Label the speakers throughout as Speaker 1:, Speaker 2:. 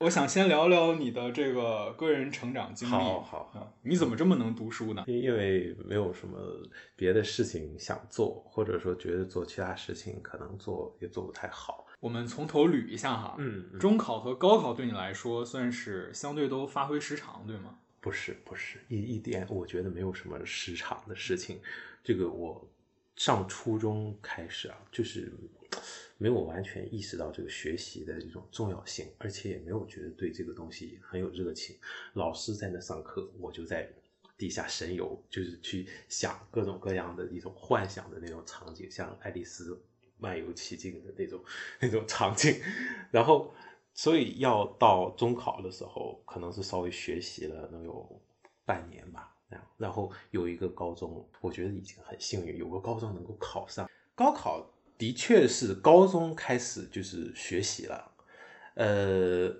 Speaker 1: 我想先聊聊你的这个个人成长经历。
Speaker 2: 好好好，
Speaker 1: 你怎么这么能读书呢？
Speaker 2: 因为没有什么别的事情想做，或者说觉得做其他事情可能做也做不太好。
Speaker 1: 我们从头捋一下哈。
Speaker 2: 嗯，
Speaker 1: 中考和高考对你来说算是相对都发挥失常，对吗？
Speaker 2: 不是，不是一一点，我觉得没有什么失常的事情。这个我上初中开始啊，就是没有完全意识到这个学习的这种重要性，而且也没有觉得对这个东西很有热情。老师在那上课，我就在地下神游，就是去想各种各样的一种幻想的那种场景，像爱丽丝漫游奇境的那种那种场景。然后，所以要到中考的时候，可能是稍微学习了能有半年吧。然后有一个高中，我觉得已经很幸运，有个高中能够考上。高考的确是高中开始就是学习了，呃，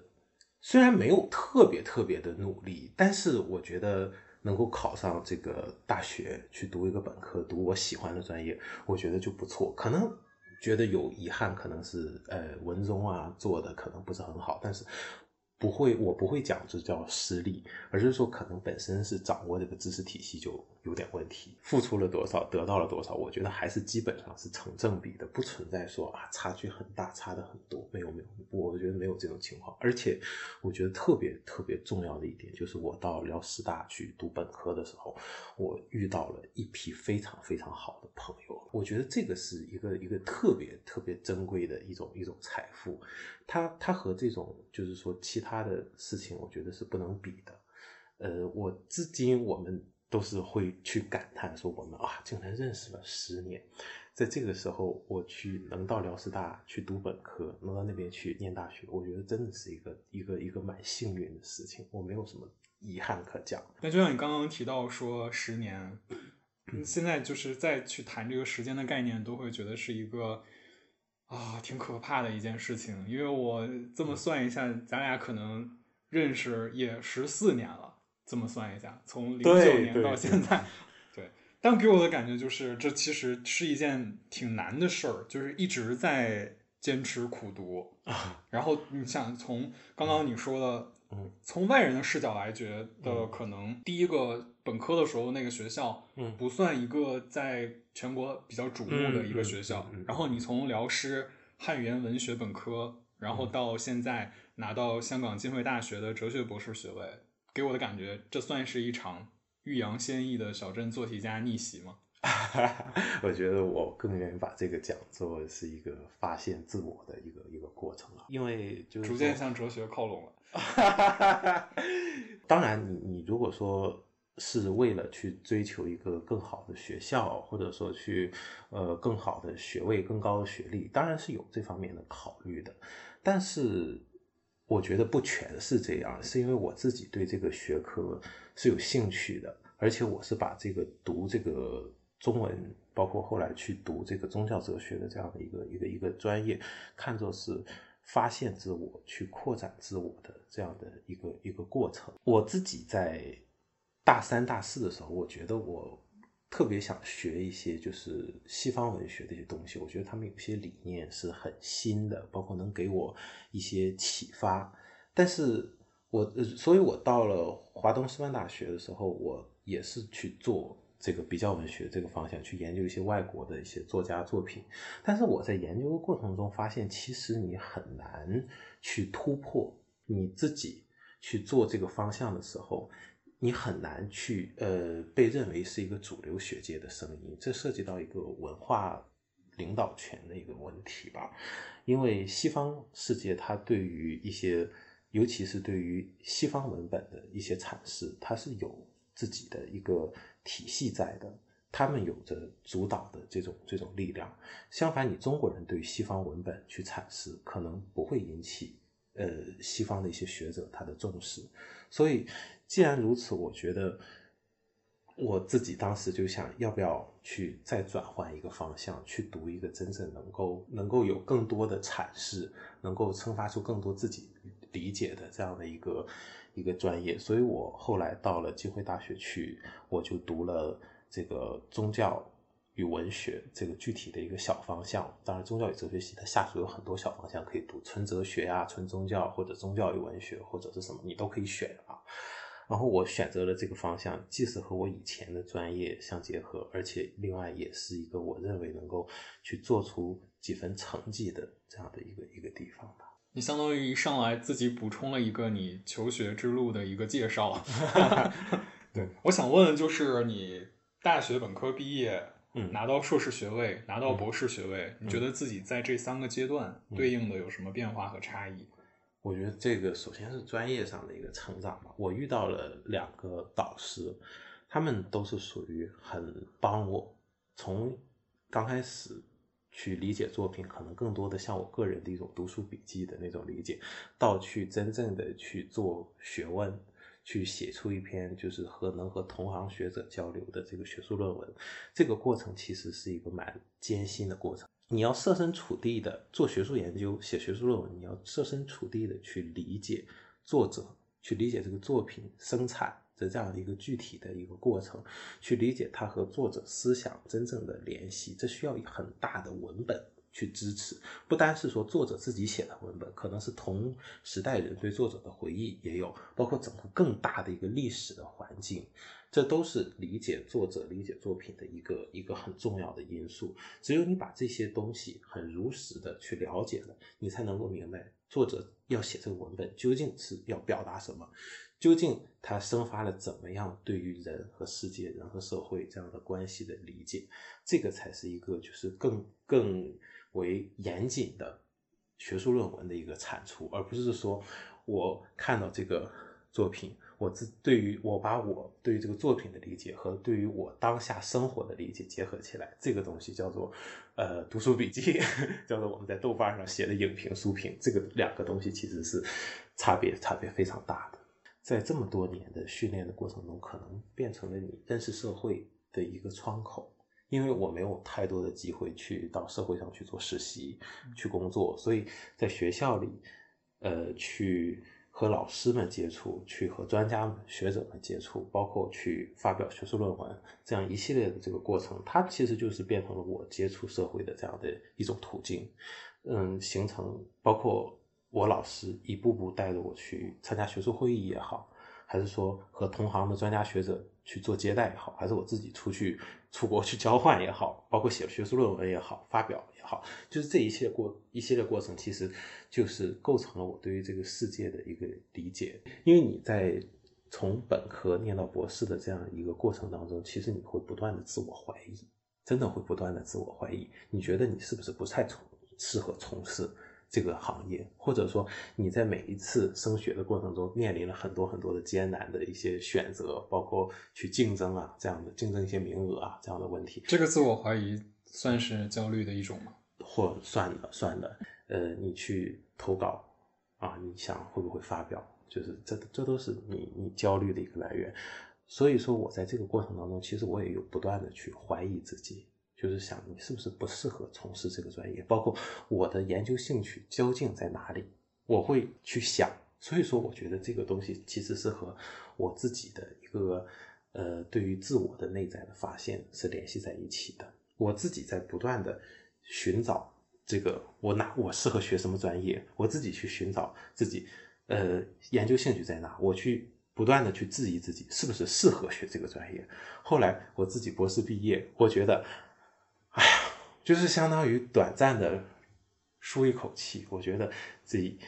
Speaker 2: 虽然没有特别特别的努力，但是我觉得能够考上这个大学去读一个本科，读我喜欢的专业，我觉得就不错。可能觉得有遗憾，可能是呃文综啊做的可能不是很好，但是。不会，我不会讲这叫失利，而是说可能本身是掌握这个知识体系就有点问题。付出了多少，得到了多少，我觉得还是基本上是成正比的，不存在说啊差距很大，差的很多。没有没有，我觉得没有这种情况。而且我觉得特别特别重要的一点就是，我到辽师大去读本科的时候，我遇到了一批非常非常好的朋友。我觉得这个是一个一个特别特别珍贵的一种一种财富。它它和这种就是说其他的事情，我觉得是不能比的。呃，我至今我们都是会去感叹说，我们啊竟然认识了十年，在这个时候我去能到辽师大去读本科，能到那边去念大学，我觉得真的是一个一个一个蛮幸运的事情，我没有什么遗憾可讲。
Speaker 1: 那就像你刚刚提到说十年，现在就是再去谈这个时间的概念，都会觉得是一个。啊，挺可怕的一件事情，因为我这么算一下，咱俩可能认识也十四年了。这么算一下，从零九年到现在，对。但给我的感觉就是，这其实是一件挺难的事儿，就是一直在坚持苦读
Speaker 2: 啊。
Speaker 1: 然后你想，从刚刚你说的。从外人的视角来觉得，可能第一个本科的时候那个学校，
Speaker 2: 嗯，
Speaker 1: 不算一个在全国比较瞩目的一个学校。然后你从辽师汉语言文学本科，然后到现在拿到香港浸会大学的哲学博士学位，给我的感觉，这算是一场欲扬先抑的小镇做题家逆袭吗？
Speaker 2: 我觉得我更愿意把这个讲作是一个发现自我的一个一个过程了，因为就
Speaker 1: 逐渐向哲学靠拢了。
Speaker 2: 当然，你你如果说是为了去追求一个更好的学校，或者说去呃更好的学位、更高的学历，当然是有这方面的考虑的。但是我觉得不全是这样，是因为我自己对这个学科是有兴趣的，而且我是把这个读这个。中文包括后来去读这个宗教哲学的这样的一个一个一个专业，看作是发现自我、去扩展自我的这样的一个一个过程。我自己在大三、大四的时候，我觉得我特别想学一些就是西方文学的一些东西。我觉得他们有些理念是很新的，包括能给我一些启发。但是我，所以我到了华东师范大学的时候，我也是去做。这个比较文学这个方向去研究一些外国的一些作家作品，但是我在研究的过程中发现，其实你很难去突破你自己去做这个方向的时候，你很难去呃被认为是一个主流学界的声音，这涉及到一个文化领导权的一个问题吧。因为西方世界它对于一些，尤其是对于西方文本的一些阐释，它是有自己的一个。体系在的，他们有着主导的这种这种力量。相反，你中国人对西方文本去阐释，可能不会引起呃西方的一些学者他的重视。所以，既然如此，我觉得我自己当时就想要不要去再转换一个方向，去读一个真正能够能够有更多的阐释，能够生发出更多自己理解的这样的一个一个专业，所以我后来到了浸会大学去，我就读了这个宗教与文学这个具体的一个小方向。当然，宗教与哲学系它下属有很多小方向可以读，纯哲学啊、纯宗教或者宗教与文学或者是什么，你都可以选啊。然后我选择了这个方向，既是和我以前的专业相结合，而且另外也是一个我认为能够去做出几分成绩的这样的一个一个地方吧。
Speaker 1: 你相当于一上来自己补充了一个你求学之路的一个介绍。对，我想问，就是你大学本科毕业，
Speaker 2: 嗯
Speaker 1: 拿到硕士学位，拿到博士学位，你觉得自己在这三个阶段对应的有什么变化和差异？
Speaker 2: 我觉得这个首先是专业上的一个成长吧。我遇到了两个导师，他们都是属于很帮我从刚开始去理解作品，可能更多的像我个人的一种读书笔记的那种理解，到去真正的去做学问，去写出一篇就是和能和同行学者交流的这个学术论文，这个过程其实是一个蛮艰辛的过程。你要设身处地的做学术研究、写学术论文，你要设身处地的去理解作者，去理解这个作品生产的这样的一个具体的一个过程，去理解它和作者思想真正的联系，这需要很大的文本去支持，不单是说作者自己写的文本，可能是同时代人对作者的回忆也有，包括整个更大的一个历史的环境。这都是理解作者、理解作品的一个一个很重要的因素。只有你把这些东西很如实的去了解了，你才能够明白作者要写这个文本究竟是要表达什么，究竟他生发了怎么样对于人和世界、人和社会这样的关系的理解。这个才是一个就是更更为严谨的学术论文的一个产出，而不是说我看到这个作品。我自对于我把我对于这个作品的理解和对于我当下生活的理解结合起来，这个东西叫做呃读书笔记，叫做我们在豆瓣上写的影评书评。这个两个东西其实是差别差别非常大的。在这么多年的训练的过程中，可能变成了你认识社会的一个窗口。因为我没有太多的机会去到社会上去做实习、去工作，所以在学校里，呃，去。和老师们接触，去和专家们、学者们接触，包括去发表学术论文，这样一系列的这个过程，它其实就是变成了我接触社会的这样的一种途径。嗯，形成包括我老师一步步带着我去参加学术会议也好，还是说和同行的专家学者去做接待也好，还是我自己出去出国去交换也好，包括写学术论文也好，发表也。好，就是这一切过一系列过程，其实就是构成了我对于这个世界的一个理解。因为你在从本科念到博士的这样一个过程当中，其实你会不断的自我怀疑，真的会不断的自我怀疑。你觉得你是不是不太从适合从事这个行业？或者说你在每一次升学的过程中面临了很多很多的艰难的一些选择，包括去竞争啊这样的竞争一些名额啊这样的问题。
Speaker 1: 这个自我怀疑。算是焦虑的一种吗？
Speaker 2: 或算的算的，呃，你去投稿啊，你想会不会发表？就是这这都是你你焦虑的一个来源。所以说我在这个过程当中，其实我也有不断的去怀疑自己，就是想你是不是不适合从事这个专业，包括我的研究兴趣究竟在哪里，我会去想。所以说，我觉得这个东西其实是和我自己的一个呃对于自我的内在的发现是联系在一起的。我自己在不断的寻找这个我哪我适合学什么专业，我自己去寻找自己呃研究兴趣在哪，我去不断的去质疑自己是不是适合学这个专业。后来我自己博士毕业，我觉得，哎呀，就是相当于短暂的舒一口气，我觉得自己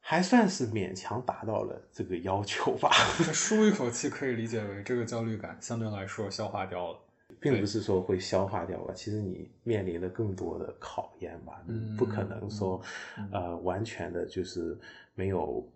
Speaker 2: 还算是勉强达到了这个要求吧。
Speaker 1: 舒一口气可以理解为这个焦虑感相对来说消化掉了。
Speaker 2: 并不是说会消化掉吧，其实你面临了更多的考验吧，嗯不可能说，呃，完全的就是没有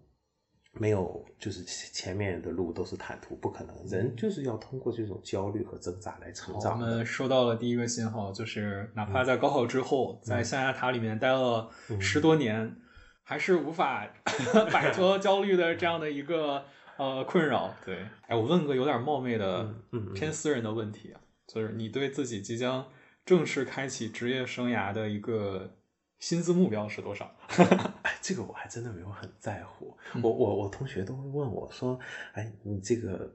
Speaker 2: 没有，就是前面的路都是坦途，不可能。人就是要通过这种焦虑和挣扎来成长。
Speaker 1: 我们收到了第一个信号，就是哪怕在高考之后，在象牙塔里面待了十多年，还是无法 摆脱焦虑的这样的一个呃困扰。对，哎，我问个有点冒昧的偏私人的问题啊。就是你对自己即将正式开启职业生涯的一个薪资目标是多少？
Speaker 2: 这个我还真的没有很在乎。
Speaker 1: 嗯
Speaker 2: 我我我同学都会问我说，哎，你这个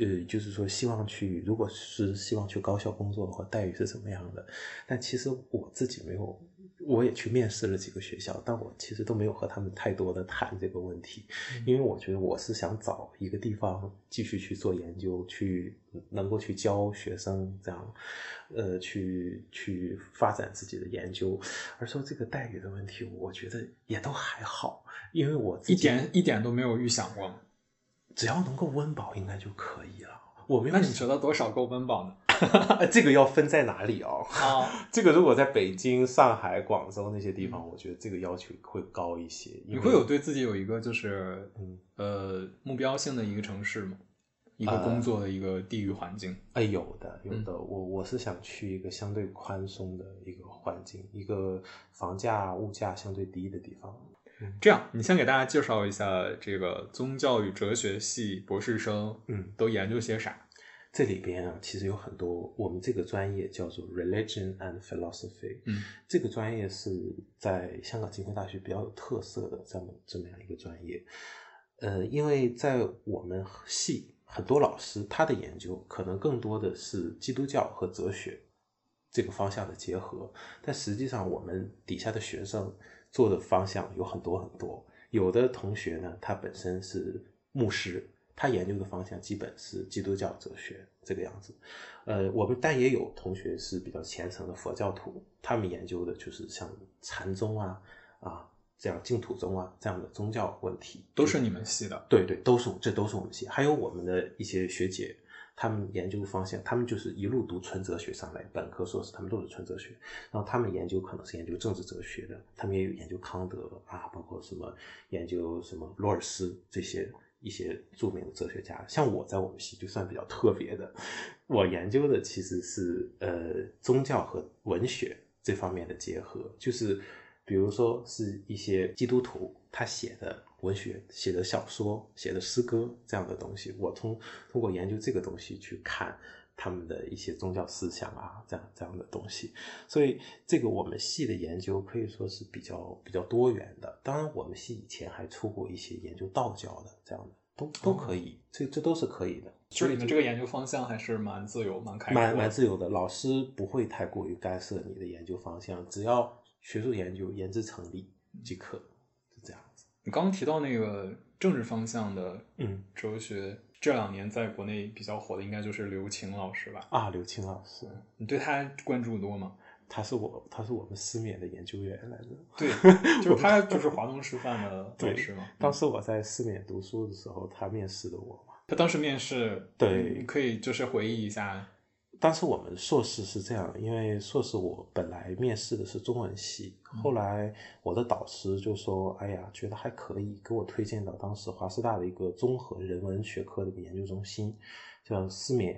Speaker 2: 呃，就是说希望去，如果是希望去高校工作的话，待遇是怎么样的？但其实我自己没有，我也去面试了几个学校，但我其实都没有和他们太多的谈这个问题，因为我觉得我是想找一个地方继续去做研究，去能够去教学生这样，呃，去去发展自己的研究。而说这个待遇的问题，我觉得也都还好，因为我
Speaker 1: 一点一点都没有预想过？
Speaker 2: 只要能够温饱，应该就可以了。我没有
Speaker 1: 那你觉得多少够温饱呢？
Speaker 2: 这个要分在哪里哦？
Speaker 1: 啊，
Speaker 2: 这个如果在北京、上海、广州那些地方，我觉得这个要求会高一些。
Speaker 1: 你会有对自己有一个就是
Speaker 2: 嗯
Speaker 1: 呃目标性的一个城市吗？一个
Speaker 2: 呃
Speaker 1: 工作的一个地域环境？
Speaker 2: 哎，有的，有的。我我是想去一个相对宽松的一个环境，一个房价、物价相对低的地方。
Speaker 1: 这样，你先给大家介绍一下这个宗教与哲学系博士生，
Speaker 2: 嗯，
Speaker 1: 都研究些啥？
Speaker 2: 这里边啊，其实有很多，我们这个专业叫做 Religion and Philosophy，
Speaker 1: 嗯，
Speaker 2: 这个专业是在香港浸会大学比较有特色的这么这么样一个专业。呃，因为在我们系很多老师他的研究可能更多的是基督教和哲学这个方向的结合，但实际上我们底下的学生做的方向有很多很多。有的同学呢，他本身是牧师，他研究的方向基本是基督教哲学这个样子。呃，我们但也有同学是比较虔诚的佛教徒，他们研究的就是像禅宗啊啊这样净土宗啊这样的宗教问题，
Speaker 1: 都是你们系的？
Speaker 2: 对对，都是这都是我们系，还有我们的一些学姐，他们研究方向，他们就是一路读纯哲学上来，本科、硕士他们都是纯哲学，然后他们研究可能是研究政治哲学的，他们也有研究康德啊，包括什么研究什么罗尔斯这些一些著名的哲学家。像我在我们系就算比较特别的，我研究的其实是呃宗教和文学这方面的结合，就是比如说是一些基督徒他写的文学、写的小说、写的诗歌这样的东西，我通通过研究这个东西去看他们的一些宗教思想啊，这样这样的东西。所以这个我们系的研究可以说是比较比较多元的。当然，我们系以前还出过一些研究道教的这样的，都都可以，这这都是可以的。
Speaker 1: 就是你们这个研究方向还是蛮自由、蛮开的，
Speaker 2: 蛮蛮自由的，老师不会太过于干涉你的研究方向，只要学术研究研制成立即可，是这样子。
Speaker 1: 你刚刚提到那个政治方向的
Speaker 2: 嗯
Speaker 1: 哲学，这两年在国内比较火的应该就是刘擎老师吧？
Speaker 2: 啊，刘擎老师，
Speaker 1: 你对他关注多吗？
Speaker 2: 他是我他是我们思勉的研究员来着。
Speaker 1: 对，就是他就是华东师范的老
Speaker 2: 对
Speaker 1: 师嘛。
Speaker 2: 当时我在思勉读书的时候，他面试的我嘛。
Speaker 1: 他当时面试，
Speaker 2: 对
Speaker 1: 你可以就是回忆一下。
Speaker 2: 当时我们硕士是这样，因为硕士我本来面试的是中文系，后来我的导师就说：“哎呀，觉得还可以，给我推荐到当时华师大的一个综合人文学科的一个研究中心，叫思勉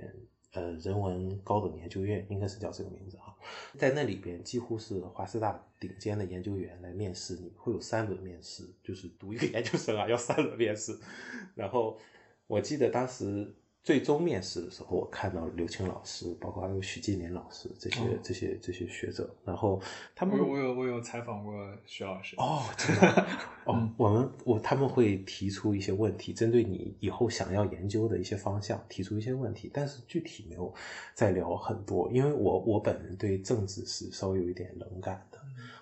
Speaker 2: 呃人文高等研究院，应该是叫这个名字哈。在那里边几乎是华师大顶尖的研究员来面试你，会有三轮面试，就是读一个研究生啊要三轮面试，然后我记得当时。”最终面试的时候，我看到刘青老师，包括还有许继年老师这些、
Speaker 1: 哦
Speaker 2: 这些这些学者，然后他们
Speaker 1: 我有我有我有采访过徐老师。
Speaker 2: 哦，真的哦
Speaker 1: 嗯，
Speaker 2: 我们我他们会提出一些问题，针对你以后想要研究的一些方向提出一些问题，但是具体没有再聊很多，因为我我本人对政治是稍微有一点冷感的，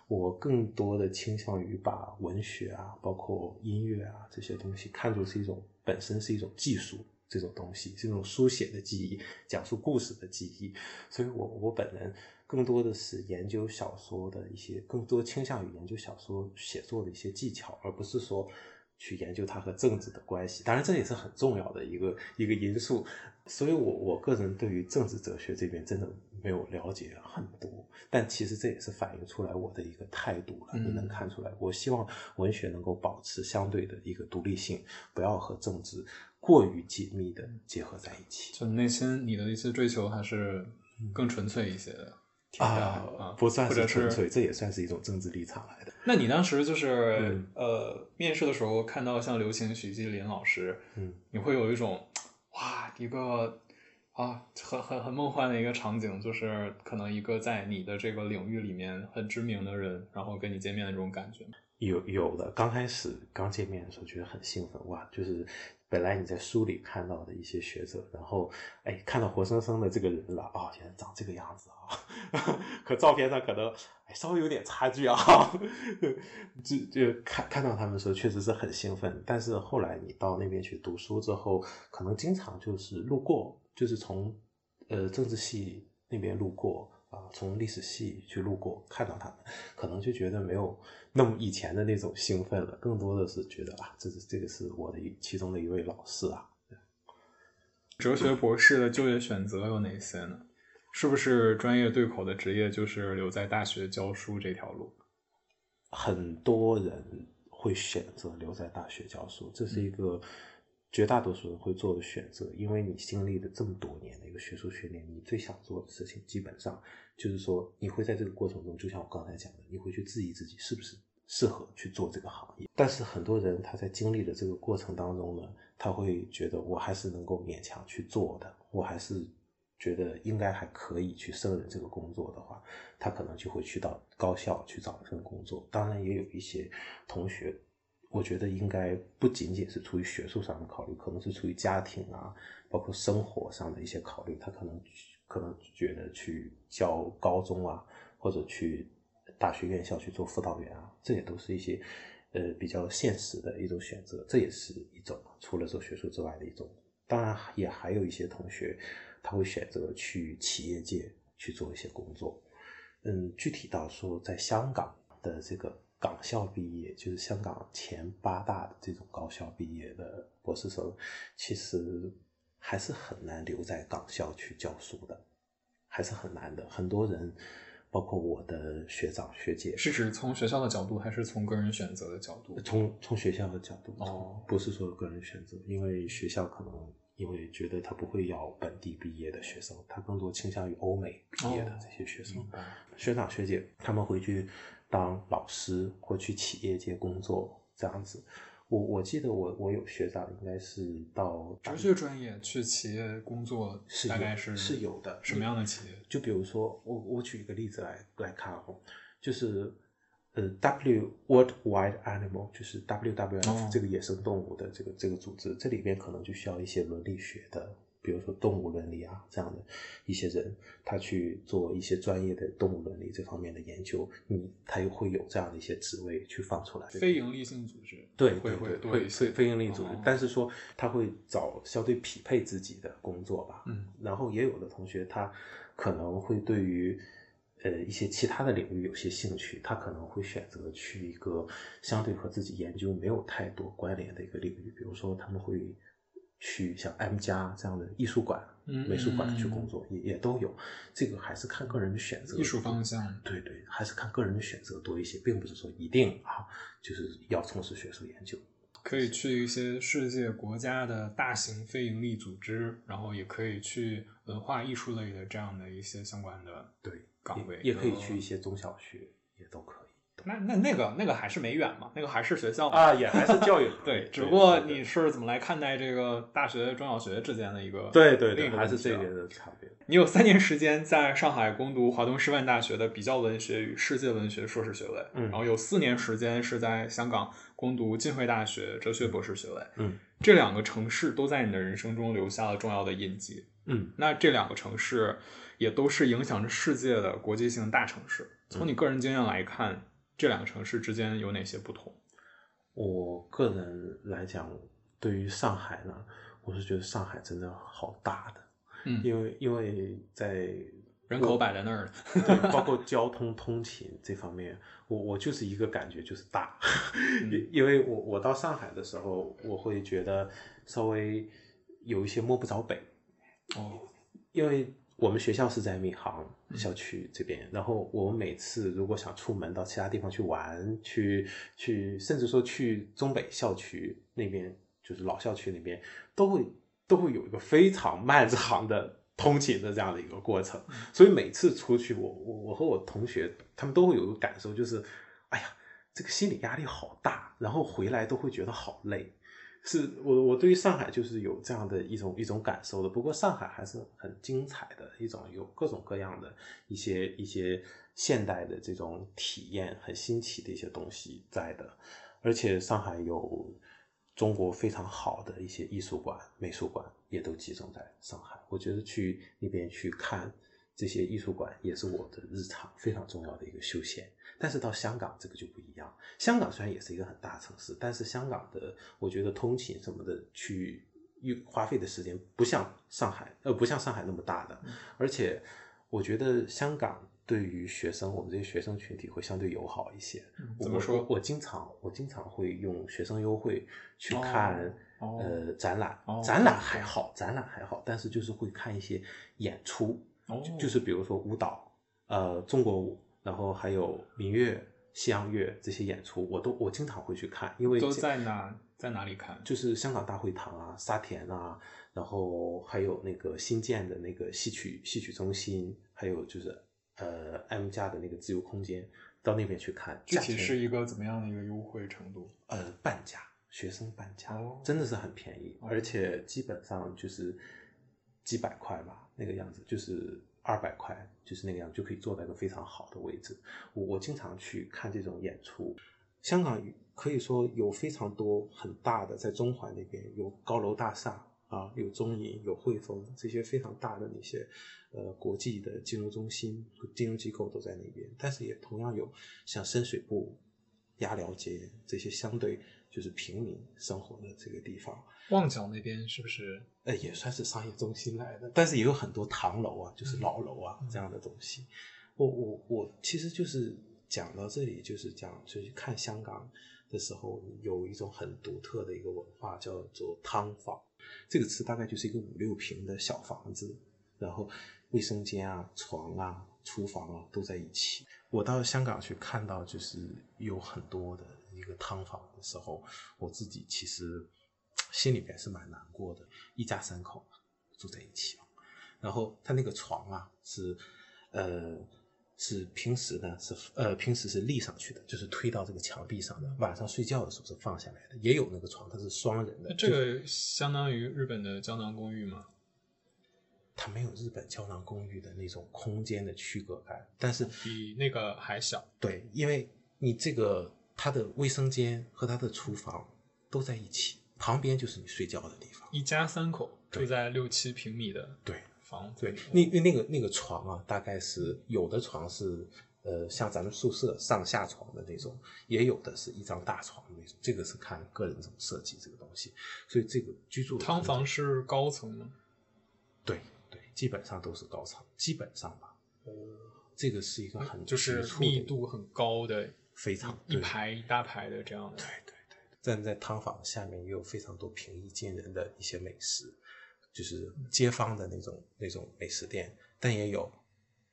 Speaker 2: 我更多的倾向于把文学啊，包括音乐啊这些东西看作是一种本身是一种技术。这种东西这种书写的记忆，讲述故事的记忆，所以我我本人更多的是研究小说的一些，更多倾向于研究小说写作的一些技巧，而不是说去研究它和政治的关系。当然，这也是很重要的一个一个因素。所以我我个人对于政治哲学这边真的没有了解很多，但其实这也是反映出来我的一个态度了。
Speaker 1: 嗯
Speaker 2: 你能看出来，我希望文学能够保持相对的一个独立性，不要和政治过于紧密的结合在一起。
Speaker 1: 就内心你的一些追求还是更纯粹一些的。啊，
Speaker 2: 不算
Speaker 1: 或者
Speaker 2: 纯粹，这也算是一种政治立场来的。
Speaker 1: 那你当时就是、
Speaker 2: 嗯
Speaker 1: 呃，面试的时候看到像刘擎、许继林老师，
Speaker 2: 嗯，
Speaker 1: 你会有一种哇，一个啊，很很很梦幻的一个场景，就是可能一个在你的这个领域里面很知名的人，然后跟你见面的这种感觉。
Speaker 2: 有有的，刚开始刚见面的时候觉得很兴奋，哇，就是本来你在书里看到的一些学者，然后哎看到活生生的这个人了，哦，原来长这个样子啊，和照片上可能稍微有点差距啊，就就看看到他们的时候确实是很兴奋，但是后来你到那边去读书之后，可能经常就是路过，就是从呃政治系那边路过。啊，从历史系去路过，看到他们，可能就觉得没有那么以前的那种兴奋了，更多的是觉得啊，这是这个是我的一其中的一位老师啊。
Speaker 1: 哲学博士的就业选择有哪些呢？是不是专业对口的职业就是留在大学教书这条路？
Speaker 2: 很多人会选择留在大学教书，这是一个。绝大多数人会做的选择，因为你经历了这么多年的一个学术训练，你最想做的事情，基本上就是说，你会在这个过程中，就像我刚才讲的，你会去质疑自己是不是适合去做这个行业。但是很多人他在经历的这个过程当中呢，他会觉得我还是能够勉强去做的，我还是觉得应该还可以去胜任这个工作的话，他可能就会去到高校去找一份工作。当然，也有一些同学。我觉得应该不仅仅是出于学术上的考虑，可能是出于家庭啊，包括生活上的一些考虑。他可能可能觉得去教高中啊，或者去大学院校去做辅导员啊，这也都是一些呃比较现实的一种选择。这也是一种除了做学术之外的一种。当然，也还有一些同学他会选择去企业界去做一些工作。嗯，具体到说，在香港的这个。港校毕业就是香港前八大的这种高校毕业的博士生，其实还是很难留在港校去教书的，还是很难的。很多人，包括我的学长学姐，
Speaker 1: 是指从学校的角度，还是从个人选择的角度？
Speaker 2: 从从学校的角度
Speaker 1: 哦，
Speaker 2: 不是说个人选择，因为学校可能因为觉得他不会要本地毕业的学生，他更多倾向于欧美毕业的这些学生。学长学姐他们回去。当老师或去企业界工作这样子，我我记得我我有学长应该是到
Speaker 1: 哲学专业去企业工作，是大概
Speaker 2: 是
Speaker 1: 是
Speaker 2: 有的。
Speaker 1: 什么样的企业？
Speaker 2: 就比如说我我举一个例子来来看哦，就是呃 W World Wide Animal，就是 WWF 这个野生动物的这个这个组织，这里边可能就需要一些伦理学的。比如说动物伦理啊，这样的一些人，他去做一些专业的动物伦理这方面的研究，嗯，他又会有这样的一些职位去放出来。
Speaker 1: 非盈利性组织，
Speaker 2: 对，
Speaker 1: 会
Speaker 2: 会会非非盈利组织，但是说他会找相对匹配自己的工作吧，
Speaker 1: 嗯，
Speaker 2: 然后也有的同学他可能会对于呃一些其他的领域有些兴趣，他可能会选择去一个相对和自己研究没有太多关联的一个领域，比如说他们会。去像 M 加这样的艺术馆、美术馆去工作，也也都有。这个还是看个人的选择。
Speaker 1: 艺术方向，
Speaker 2: 对对，还是看个人的选择多一些，并不是说一定啊，就是要从事学术研究。
Speaker 1: 可以去一些世界国家的大型非营利组织，然后也可以去文化艺术类的这样的一些相关的
Speaker 2: 对
Speaker 1: 岗位，
Speaker 2: 也可以去一些中小学，也都可以。
Speaker 1: 那那那个那个还是没远嘛，那个还是学校
Speaker 2: 啊，也还是教育。
Speaker 1: 对，只不过你是怎么来看待这个大学中小学之间的一个
Speaker 2: 对对对，还是这边的差别。
Speaker 1: 你有三年时间在上海攻读华东师范大学的比较文学与世界文学硕士学位，
Speaker 2: 嗯，
Speaker 1: 然后有四年时间是在香港攻读浸会大学哲学博士学位，
Speaker 2: 嗯，
Speaker 1: 这两个城市都在你的人生中留下了重要的印记，
Speaker 2: 嗯，
Speaker 1: 那这两个城市也都是影响着世界的国际性大城市。从你个人经验来看。这两个城市之间有哪些不同？
Speaker 2: 我个人来讲，对于上海呢，我是觉得上海真的好大的，
Speaker 1: 嗯，
Speaker 2: 因为因为在
Speaker 1: 人口摆在那儿，
Speaker 2: 对，包括交通通勤这方面，我我就是一个感觉就是大，因因为我我到上海的时候，我会觉得稍微有一些摸不着北，
Speaker 1: 哦，
Speaker 2: 因为。我们学校是在闵行校区这边，然后我们每次如果想出门到其他地方去玩，去去，甚至说去中北校区那边，就是老校区那边，都会都会有一个非常漫长的通勤的这样的一个过程。所以每次出去，我我我和我同学他们都会有一个感受，就是，哎呀，这个心理压力好大，然后回来都会觉得好累。是我我对于上海就是有这样的一种一种感受的。不过上海还是很精彩的一种，有各种各样的一些一些现代的这种体验，很新奇的一些东西在的。而且上海有中国非常好的一些艺术馆、美术馆，也都集中在上海。我觉得去那边去看这些艺术馆，也是我的日常非常重要的一个休闲。但是到香港这个就不一样。香港虽然也是一个很大城市，但是香港的我觉得通勤什么的去用花费的时间不像上海，呃，不像上海那么大的。而且我觉得香港对于学生，我们这些学生群体会相对友好一些。
Speaker 1: 怎么说？
Speaker 2: 我经常我经常会用学生优惠去看呃展览，展览还好，展览还好，但是就是会看一些演出，就是比如说舞蹈，呃，中国舞。然后还有民乐、西洋乐这些演出，我都我经常会去看，因为
Speaker 1: 都在哪在哪里看？
Speaker 2: 就是香港大会堂啊、沙田啊，然后还有那个新建的那个戏曲戏曲中心，还有就是呃 M 家的那个自由空间，到那边去看。
Speaker 1: 具体是一个怎么样的一个优惠程度？
Speaker 2: 呃，半价，学生半价，真的是很便宜，而且基本上就是几百块吧，那个样子，就是。二百块就是那个样，就可以坐在一个非常好的位置。我经常去看这种演出。香港可以说有非常多很大的，在中环那边有高楼大厦啊，有中银、有汇丰这些非常大的那些呃国际的金融中心、金融机构都在那边。但是也同样有像深水埗、鸭寮街这些相对。就是平民生活的这个地方，
Speaker 1: 旺角那边是不是？
Speaker 2: 呃，也算是商业中心来的，但是也有很多唐楼啊，就是老楼啊这样的东西。我我我，其实就是讲到这里，就是讲，就是看香港的时候，有一种很独特的一个文化，叫做汤房。这个词大概就是一个五六平的小房子，然后卫生间啊、床啊、厨房啊都在一起。我到香港去看到，就是有很多的。一个汤房的时候，我自己其实心里边是蛮难过的。一家三口住在一起然后他那个床啊是呃是平时呢是呃平时是立上去的，就是推到这个墙壁上的。晚上睡觉的时候是放下来的。也有那个床，它是双人的。
Speaker 1: 这个相当于日本的胶囊公寓吗？
Speaker 2: 它没有日本胶囊公寓的那种空间的区隔感，但是
Speaker 1: 比那个还小。
Speaker 2: 对，因为你这个。他的卫生间和他的厨房都在一起，旁边就是你睡觉的地方。
Speaker 1: 一家三口住在六七平米的
Speaker 2: 对
Speaker 1: 房
Speaker 2: 对，那那那个那个床啊，大概是有的床是呃像咱们宿舍上下床的那种，也有的是一张大床的那种。这个是看个人怎么设计这个东西。所以这个居住
Speaker 1: 汤房是高层吗？
Speaker 2: 对对，基本上都是高层，基本上吧。呃，这个是一个很
Speaker 1: 就是密度很高的。
Speaker 2: 非常
Speaker 1: 一排一大排的这样的，
Speaker 2: 对对对。站在汤房下面也有非常多平易近人的一些美食，就是街坊的那种那种美食店，但也有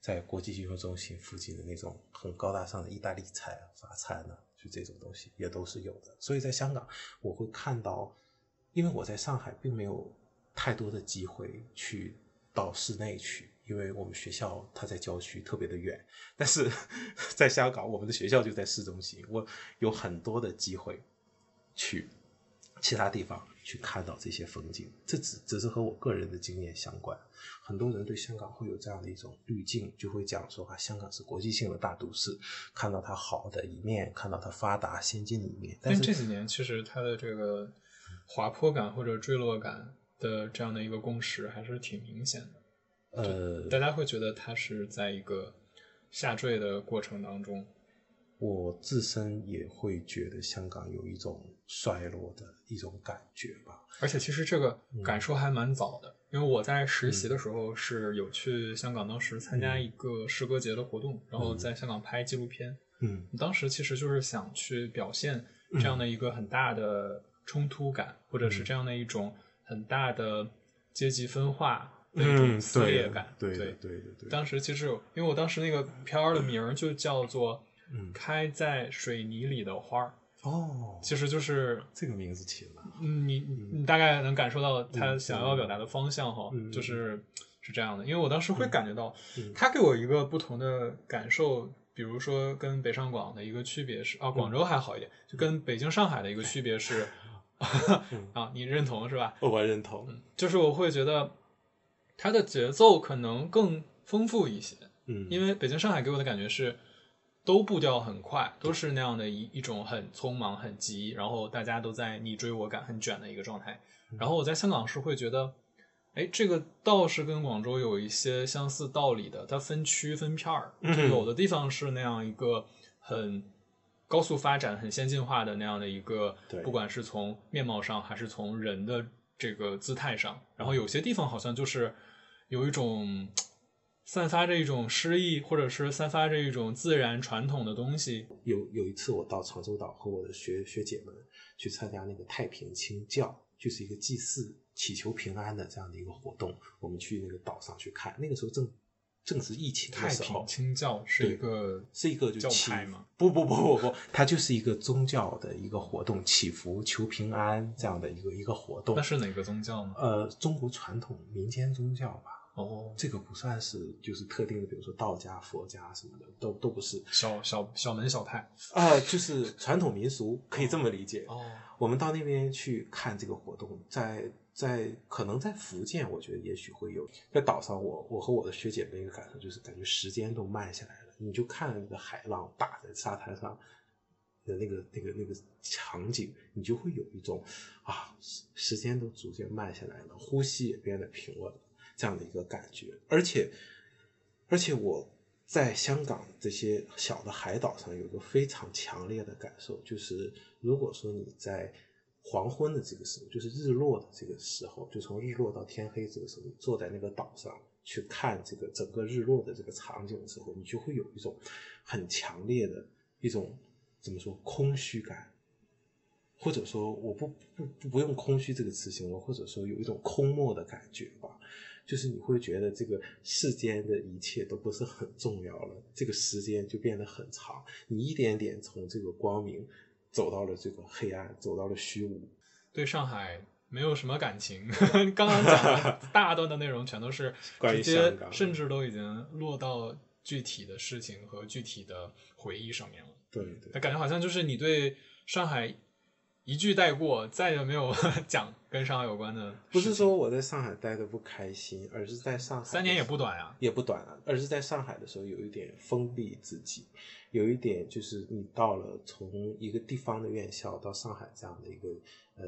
Speaker 2: 在国际金融中心附近的那种很高大上的意大利菜、法餐呢，就这种东西也都是有的。所以在香港，我会看到，因为我在上海并没有太多的机会去到室内去。因为我们学校它在郊区，特别的远，但是 在香港，我们的学校就在市中心，我有很多的机会去其他地方去看到这些风景。这只只是和我个人的经验相关。很多人对香港会有这样的一种滤镜，就会讲说啊，香港是国际性的大都市，看到它好的一面，看到它发达先进的一面。但是
Speaker 1: 这几年其实它的这个滑坡感或者坠落感的这样的一个共识还是挺明显的。
Speaker 2: 呃，
Speaker 1: 大家会觉得它是在一个下坠的过程当中。
Speaker 2: 我自身也会觉得香港有一种衰落的一种感觉吧。
Speaker 1: 而且其实这个感受还蛮早的，因为我在实习的时候是有去香港，当时参加一个诗歌节的活动，然后在香港拍纪录片。
Speaker 2: 嗯，
Speaker 1: 当时其实就是想去表现这样的一个很大的冲突感，或者是这样的一种很大的阶级分化。那种撕裂感，
Speaker 2: 对
Speaker 1: 对
Speaker 2: 对对对。
Speaker 1: 当时其实，因为我当时那个片儿的名儿就叫做《开在水泥里的花儿》
Speaker 2: 哦，
Speaker 1: 其实就是
Speaker 2: 这个名字起的。
Speaker 1: 嗯，你你大概能感受到他想要表达的方向哈，就是 是这样的。因为我当时会感觉到，他给我一个不同的感受，比如说跟北上广的一个区别是，啊，广州还好一点，就跟北京、上海的一个区别是。啊，你认同是吧？
Speaker 2: 我认同，
Speaker 1: 就是我会觉得它的节奏可能更丰富一些，
Speaker 2: 嗯，
Speaker 1: 因为北京、上海给我的感觉是都步调很快，都是那样的一一种很匆忙、很急，然后大家都在你追我赶、很卷的一个状态。然后我在香港是会觉得，哎，这个倒是跟广州有一些相似道理的，它分区分片儿，就有的地方是那样一个很高速发展、很先进化的那样的一个，不管是从面貌上还是从人的这个姿态上，然后有些地方好像就是有一种散发着一种诗意，或者是散发着一种自然传统的东西。
Speaker 2: 有有一次我到长洲岛和我的学学姐们去参加那个太平清教，就是一个祭祀、祈求平安的这样的一个活动。我们去那个岛上去看，那个时候正正是疫情的
Speaker 1: 太
Speaker 2: 时候太
Speaker 1: 平，清教是一个
Speaker 2: 是一个就
Speaker 1: 教
Speaker 2: 祈
Speaker 1: 派吗？
Speaker 2: 不不不不不，它就是一个宗教的一个活动，祈福、求平安这样的一个一个活动
Speaker 1: 那。是哪个宗教呢？
Speaker 2: 呃，中国传统民间宗教吧，
Speaker 1: 哦，
Speaker 2: 这个不算是就是特定的，比如说道家、佛家什么的，都都不是
Speaker 1: 小小小门小派。
Speaker 2: 啊、就是传统民俗，可以这么理解。
Speaker 1: 哦，
Speaker 2: 我们到那边去看这个活动，在在可能在福建，我觉得也许会有。在岛上我，我和我的学姐们一个感受就是，感觉时间都慢下来了。你就看那个海浪打在沙滩上的那个那个那个场景，你就会有一种啊，时时间都逐渐慢下来了，呼吸也变得平稳了这样的一个感觉。而且，而且我在香港这些小的海岛上有个非常强烈的感受，就是如果说你在黄昏的这个时候，就是日落的这个时候，就从日落到天黑这个时候，你坐在那个岛上去看这个整个日落的这个场景的时候，你就会有一种很强烈的一种怎么说空虚感，或者说我不不不不用空虚这个词形容，或者说有一种空漠的感觉吧。就是你会觉得这个世间的一切都不是很重要了，这个时间就变得很长，你一点点从这个光明走到了这个黑暗，走到了虚无。
Speaker 1: 对上海没有什么感情。刚刚讲的大段的内容全都是
Speaker 2: 关于
Speaker 1: 直接
Speaker 2: 香，港
Speaker 1: 甚至都已经落到具体的事情和具体的回忆上面了。
Speaker 2: 对对
Speaker 1: 那感觉好像就是你对上海一句带过，再也没有 讲跟上海有关的。
Speaker 2: 不是说我在上海待的不开心，而是在上海
Speaker 1: 三年也不短呀。
Speaker 2: 也不短啊，而是在上海的时候有一点封闭自己，有一点就是你到了从一个地方的院校到上海这样的一个呃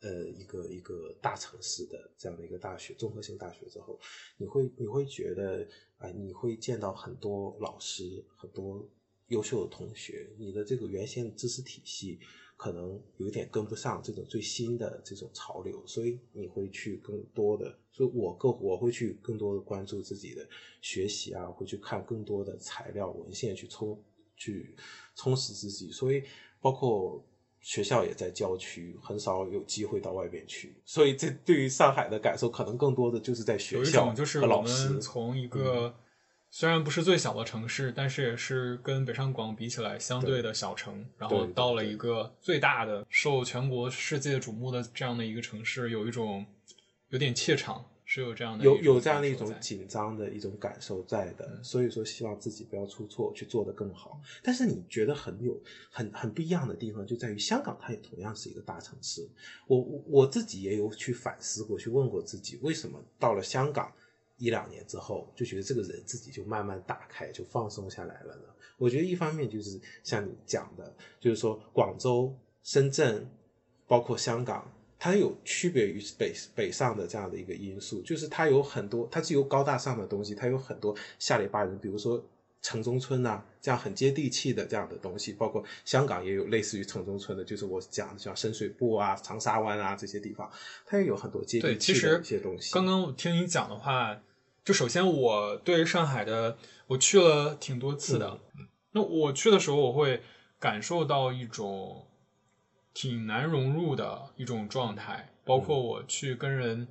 Speaker 2: 呃一个一个大城市的这样的一个大学综合性大学之后，你会你会觉得啊、你会见到很多老师，很多优秀的同学，你的这个原先的知识体系可能有一点跟不上这种最新的这种潮流，所以你会去更多的，所以我更我会去更多的关注自己的学习啊，会去看更多的材料文献去充去充实自己，所以包括。学校也在郊区，很少有机会到外边去，所以这对于上海的感受，可能更多的就是在学
Speaker 1: 有一
Speaker 2: 校
Speaker 1: 种就是我
Speaker 2: 和老师
Speaker 1: 从一个虽然不是最小的城市，但是也是跟北上广比起来相对的小城，然后到了一个最大的、受全国世界瞩目的这样的一个城市，有一种有点怯场，是有这样的
Speaker 2: 有有这样的一种紧张的一种感受在的，
Speaker 1: 嗯
Speaker 2: 所以说希望自己不要出错，去做得更好。但是你觉得很有很很不一样的地方，就在于香港它也同样是一个大城市。我我我自己也有去反思过，去问过自己，为什么到了香港一两年之后，就觉得这个人自己就慢慢打开，就放松下来了呢？我觉得一方面就是像你讲的，就是说广州、深圳，包括香港，它有区别于北北上的这样的一个因素，就是它有很多，它是有高大上的东西，它有很多下里巴人，比如说城中村呐、这样很接地气的这样的东西，包括香港也有类似于城中村的，就是我讲的像深水埗啊、长沙湾啊这些地方，它也有很多接，地气的一些东西。
Speaker 1: 刚刚我听你讲的话，就首先我对上海的我去了挺多次的，
Speaker 2: 嗯。
Speaker 1: 那我去的时候我会感受到一种挺难融入的一种状态，包括我去跟人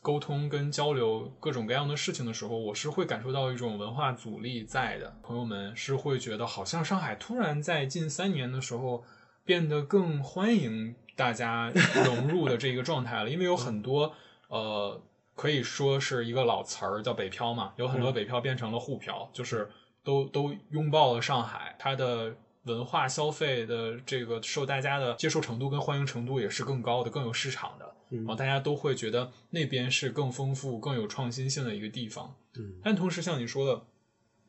Speaker 1: 沟通、跟交流各种各样的事情的时候，我是会感受到一种文化阻力在的。朋友们是会觉得，好像上海突然在近三年的时候变得更欢迎大家融入的这个状态了，因为有很多呃，可以说是一个老词儿叫北漂嘛，有很多
Speaker 2: 嗯。
Speaker 1: 北漂变成了沪漂，就是都都拥抱了上海，它的文化消费的这个受大家的接受程度跟欢迎程度也是更高的，更有市场的，
Speaker 2: 嗯。
Speaker 1: 然后大家都会觉得那边是更丰富、更有创新性的一个地方。
Speaker 2: 嗯。
Speaker 1: 但同时，像你说的，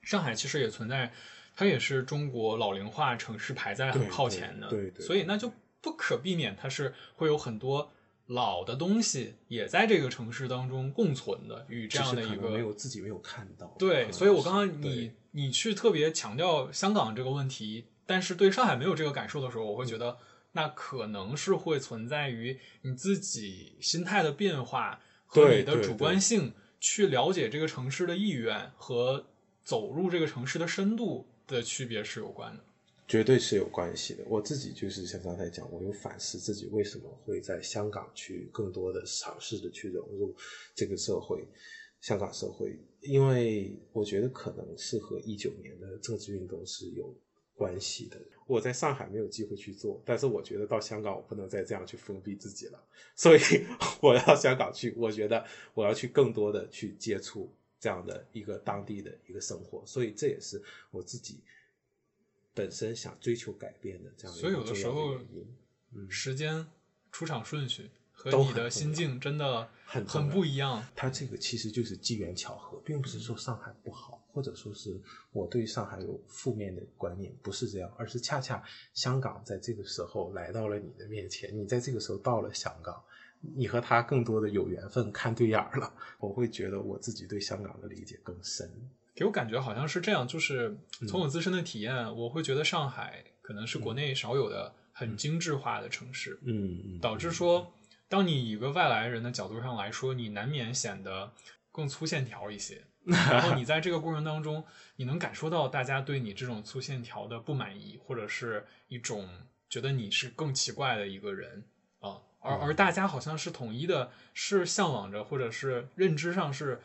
Speaker 1: 上海其实也存在，它也是中国老龄化城市排在很靠前的，
Speaker 2: 对对。
Speaker 1: 所以那就不可避免，它是会有很多老的东西也在这个城市当中共存的，与这样的一个
Speaker 2: 没有自己没有看到。
Speaker 1: 对，所以我刚刚你你去特别强调香港这个问题，但是对上海没有这个感受的时候，我会觉得那可能是会存在于你自己心态的变化和你的主观性去了解这个城市的意愿和走入这个城市的深度的区别是有关的。
Speaker 2: 绝对是有关系的。我自己就是像刚才讲，我有反思自己为什么会在香港去更多的尝试的去融入这个社会，香港社会，因为我觉得可能是和一九年的政治运动是有关系的。我在上海没有机会去做，但是我觉得到香港我不能再这样去封闭自己了，所以 我要香港去，我觉得我要去更多的去接触这样的一个当地的一个生活，所以这也是我自己本身想追求改变的这样一个
Speaker 1: 所以有的时候。
Speaker 2: 嗯
Speaker 1: 时间、出场顺序和你的心境真的很
Speaker 2: 很
Speaker 1: 不一样。
Speaker 2: 它这个其实就是机缘巧合，并不是说上海不好，或者说是我对上海有负面的观念，不是这样，而是恰恰香港在这个时候来到了你的面前，你在这个时候到了香港，你和他更多的有缘分，看对眼儿了，我会觉得我自己对香港的理解更深。
Speaker 1: 给我感觉好像是这样，就是从我自身的体验，我会觉得上海可能是国内少有的很精致化的城市，
Speaker 2: 嗯嗯，
Speaker 1: 导致说，当你以一个外来人的角度上来说，你难免显得更粗线条一些。然后你在这个过程当中，你能感受到大家对你这种粗线条的不满意，或者是一种觉得你是更奇怪的一个人啊。而而大家好像是统一的，是向往着，或者是认知上是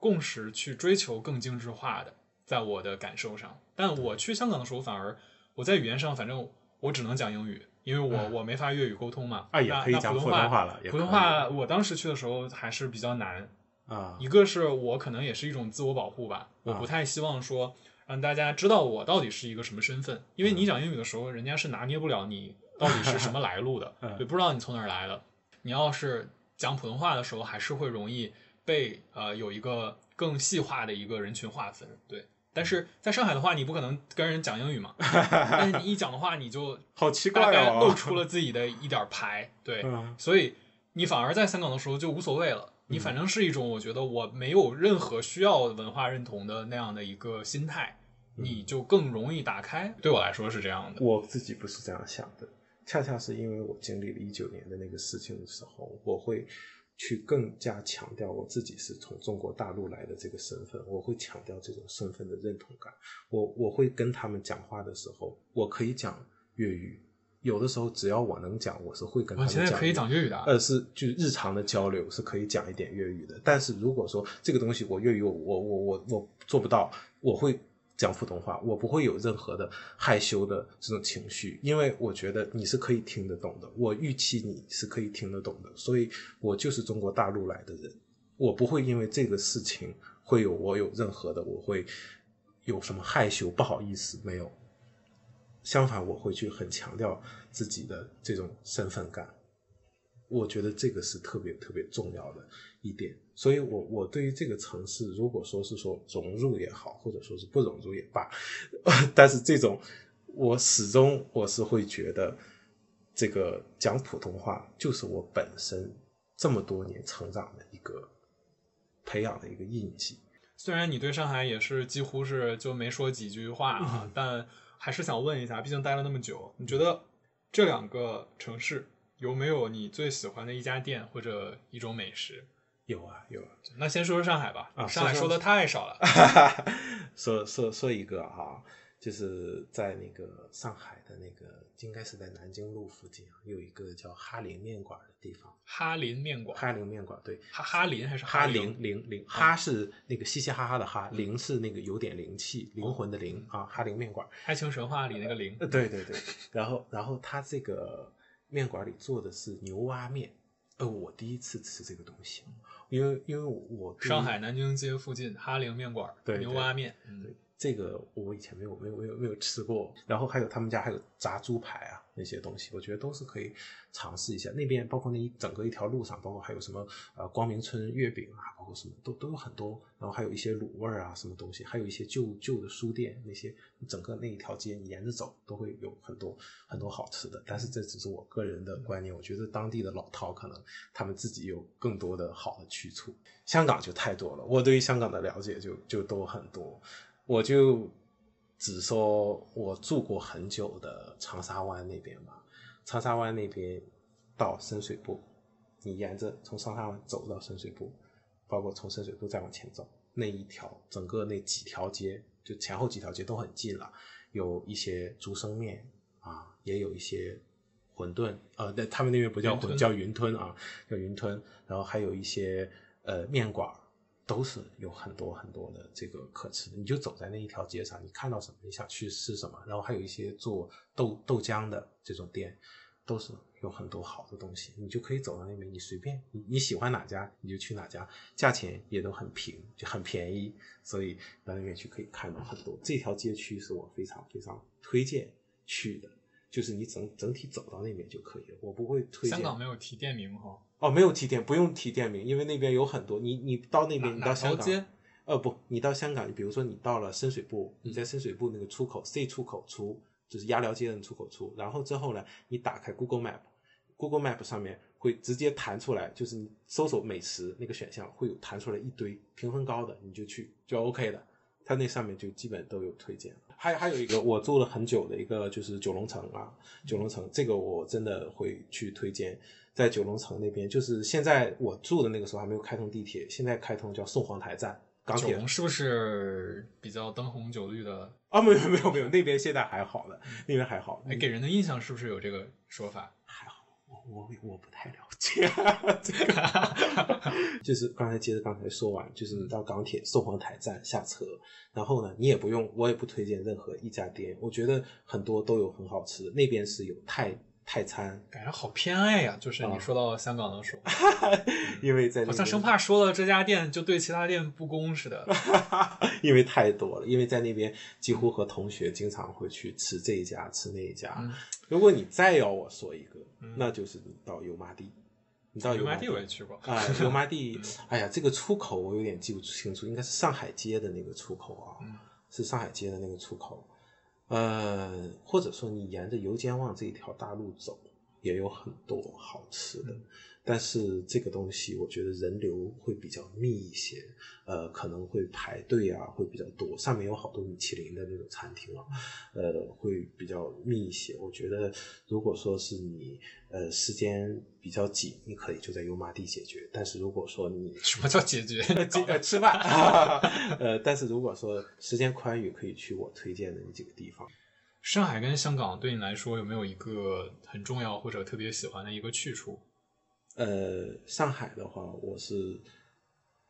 Speaker 1: 共识去追求更精致化的，在我的感受上。但我去香港的时候，反而我在语言上，反正我只能讲英语，因为我我没法粤语沟通嘛。
Speaker 2: 啊也
Speaker 1: 那
Speaker 2: 可以讲普通
Speaker 1: 话
Speaker 2: 话了
Speaker 1: 普通话我当时去的时候还是比较难，
Speaker 2: 啊，
Speaker 1: 一个是我可能也是一种自我保护吧，我不太希望说让大家知道我到底是一个什么身份，因为你讲英语的时候，人家是拿捏不了你到底是什么来路的，
Speaker 2: 嗯
Speaker 1: 对，不知道你从哪儿来的。你要是讲普通话的时候，还是会容易被呃有一个更细化的一个人群划分，对。但是在上海的话，你不可能跟人讲英语嘛，但是你一讲的话，你就
Speaker 2: 好奇怪哦，
Speaker 1: 概 露出了自己的一点儿牌，对，
Speaker 2: 嗯。
Speaker 1: 所以你反而在香港的时候就无所谓了，你反正是一种我觉得我没有任何需要文化认同的那样的一个心态，你就更容易打开。对我来说是这样的。
Speaker 2: 我自己不是这样想的，恰恰是因为我经历了一九年的那个事情的时候，我会去更加强调我自己是从中国大陆来的这个身份，我会强调这种身份的认同感。我我会跟他们讲话的时候，我可以讲粤语，有的时候只要我能讲，我是会跟他们讲。
Speaker 1: 现在可以讲粤语的啊，
Speaker 2: 呃，是就是日常的交流是可以讲一点粤语的，但是如果说这个东西我粤语我我我我我做不到，我会讲普通话，我不会有任何的害羞的这种情绪，因为我觉得你是可以听得懂的，我预期你是可以听得懂的，所以我就是中国大陆来的人，我不会因为这个事情会有我有任何的我会有什么害羞不好意思没有，相反我会去很强调自己的这种身份感。我觉得这个是特别特别重要的一点，所以我我对于这个城市，如果说是说融入也好，或者说是不融入也罢，但是这种我始终我是会觉得，这个讲普通话就是我本身这么多年成长的一个培养的一个印记。
Speaker 1: 虽然你对上海也是几乎是就没说几句话啊，
Speaker 2: 嗯
Speaker 1: 但还是想问一下，毕竟待了那么久，你觉得这两个城市有没有你最喜欢的一家店或者一种美食？
Speaker 2: 有啊有啊，
Speaker 1: 那先说说上海吧，
Speaker 2: 啊
Speaker 1: 上海说的太少了。
Speaker 2: 说说说一个哈，就是在那个上海的那个，应该是在南京路附近啊，有一个叫哈林面馆的地方。
Speaker 1: 哈林面馆，
Speaker 2: 哈林面馆对，
Speaker 1: 哈哈林还是
Speaker 2: 哈
Speaker 1: 林？
Speaker 2: 灵灵灵，哈是那个嘻嘻哈哈的哈，林是那个有点灵气、灵魂的灵啊，哈林面馆。
Speaker 1: 爱情神话里那个灵
Speaker 2: 呃，对对对，然后然后他这个面馆里做的是牛蛙面，呃，我第一次吃这个东西，因为因为我
Speaker 1: 上海南京街附近哈灵面馆
Speaker 2: 对
Speaker 1: 牛蛙面，嗯
Speaker 2: 对，这个我以前没有没有没有没有吃过，然后还有他们家还有炸猪排啊那些东西，我觉得都是可以尝试一下。那边包括那一整个一条路上，包括还有什么呃光明村月饼啊，包括什么都都有很多，然后还有一些卤味啊什么东西，还有一些旧旧的书店，那些整个那一条街你沿着走都会有很多很多好吃的。但是这只是我个人的观念，我觉得当地的老饕可能他们自己有更多的好的去处。香港就太多了，我对于香港的了解就就都很多。我就只说我住过很久的长沙湾那边吧，长沙湾那边到深水埗，你沿着从长沙湾走到深水埗，包括从深水埗再往前走，那一条整个那几条街，就前后几条街都很近了，有一些竹升面啊，也有一些馄饨，呃，那他们那边不叫馄，
Speaker 1: 饨
Speaker 2: 叫云吞啊，叫云吞，然后还有一些呃面馆儿，都是有很多很多的这个可吃的。你就走在那一条街上，你看到什么，你想去吃什么，然后还有一些做豆豆浆的这种店，都是有很多好的东西，你就可以走到那边，你随便你你喜欢哪家你就去哪家，价钱也都很平，就很便宜，所以到那边去可以看到很多。这条街区是我非常非常推荐去的。就是你整整体走到那边就可以了，我不会推荐。
Speaker 1: 香港没有提店名哈，
Speaker 2: 没有提店，不用提店名，因为那边有很多。你你到那边，你到香港？呃不，你到香港，你比如说你到了深水埗，你在深水埗那个出口 C 出口出，就是鸭寮街的出口出，然后之后呢，你打开 Google Map，Google Map 上面会直接弹出来，就是你搜索美食那个选项会有弹出来一堆评分高的，你就去就 OK 的。它那上面就基本都有推荐。还还有一个我住了很久的一个就是九龙城啊，九龙城这个我真的会去推荐。在九龙城那边，就是现在我住的那个时候还没有开通地铁，现在开通叫宋皇台站港铁
Speaker 1: 龙是不是比较灯红酒绿的？
Speaker 2: 啊，没有没有没有，那边现在还好了，那边还好。
Speaker 1: 哎，给人的印象是不是有这个说法？
Speaker 2: 还好，我我不太了解这个。就是刚才接着刚才说完，就是你到港铁凤凰台站下车，然后呢，你也不用，我也不推荐任何一家店，我觉得很多都有很好吃的。那边是有泰泰餐，
Speaker 1: 感觉好偏爱呀、就是
Speaker 2: 啊
Speaker 1: 你说到香港的时候，
Speaker 2: 因为在
Speaker 1: 好像生怕说了这家店就对其他店不公似的。
Speaker 2: 因为太多了，因为在那边几乎和同学经常会去吃这一家吃那一家。
Speaker 1: 嗯
Speaker 2: 如果你再要我说一个，
Speaker 1: 嗯
Speaker 2: 那就是你到油麻地，你到麻
Speaker 1: 油麻地我也去过，
Speaker 2: 啊，油麻地，哎呀，这个出口我有点记不清楚，应该是上海街的那个出口啊，
Speaker 1: 嗯
Speaker 2: 是上海街的那个出口。呃，或者说你沿着油尖旺这一条大路走，也有很多好吃的。但是这个东西我觉得人流会比较密一些，呃，可能会排队啊，会比较多。上面有好多米其林的那种餐厅啊，呃，会比较密一些。我觉得如果说是你呃时间比较紧，你可以就在油麻地解决。但是如果说你
Speaker 1: 什么叫解决？
Speaker 2: 这 呃吃饭，呃，但是如果说时间宽裕，可以去我推荐的那几个地方。
Speaker 1: 上海跟香港对你来说有没有一个很重要或者特别喜欢的一个去处？
Speaker 2: 呃，上海的话，我是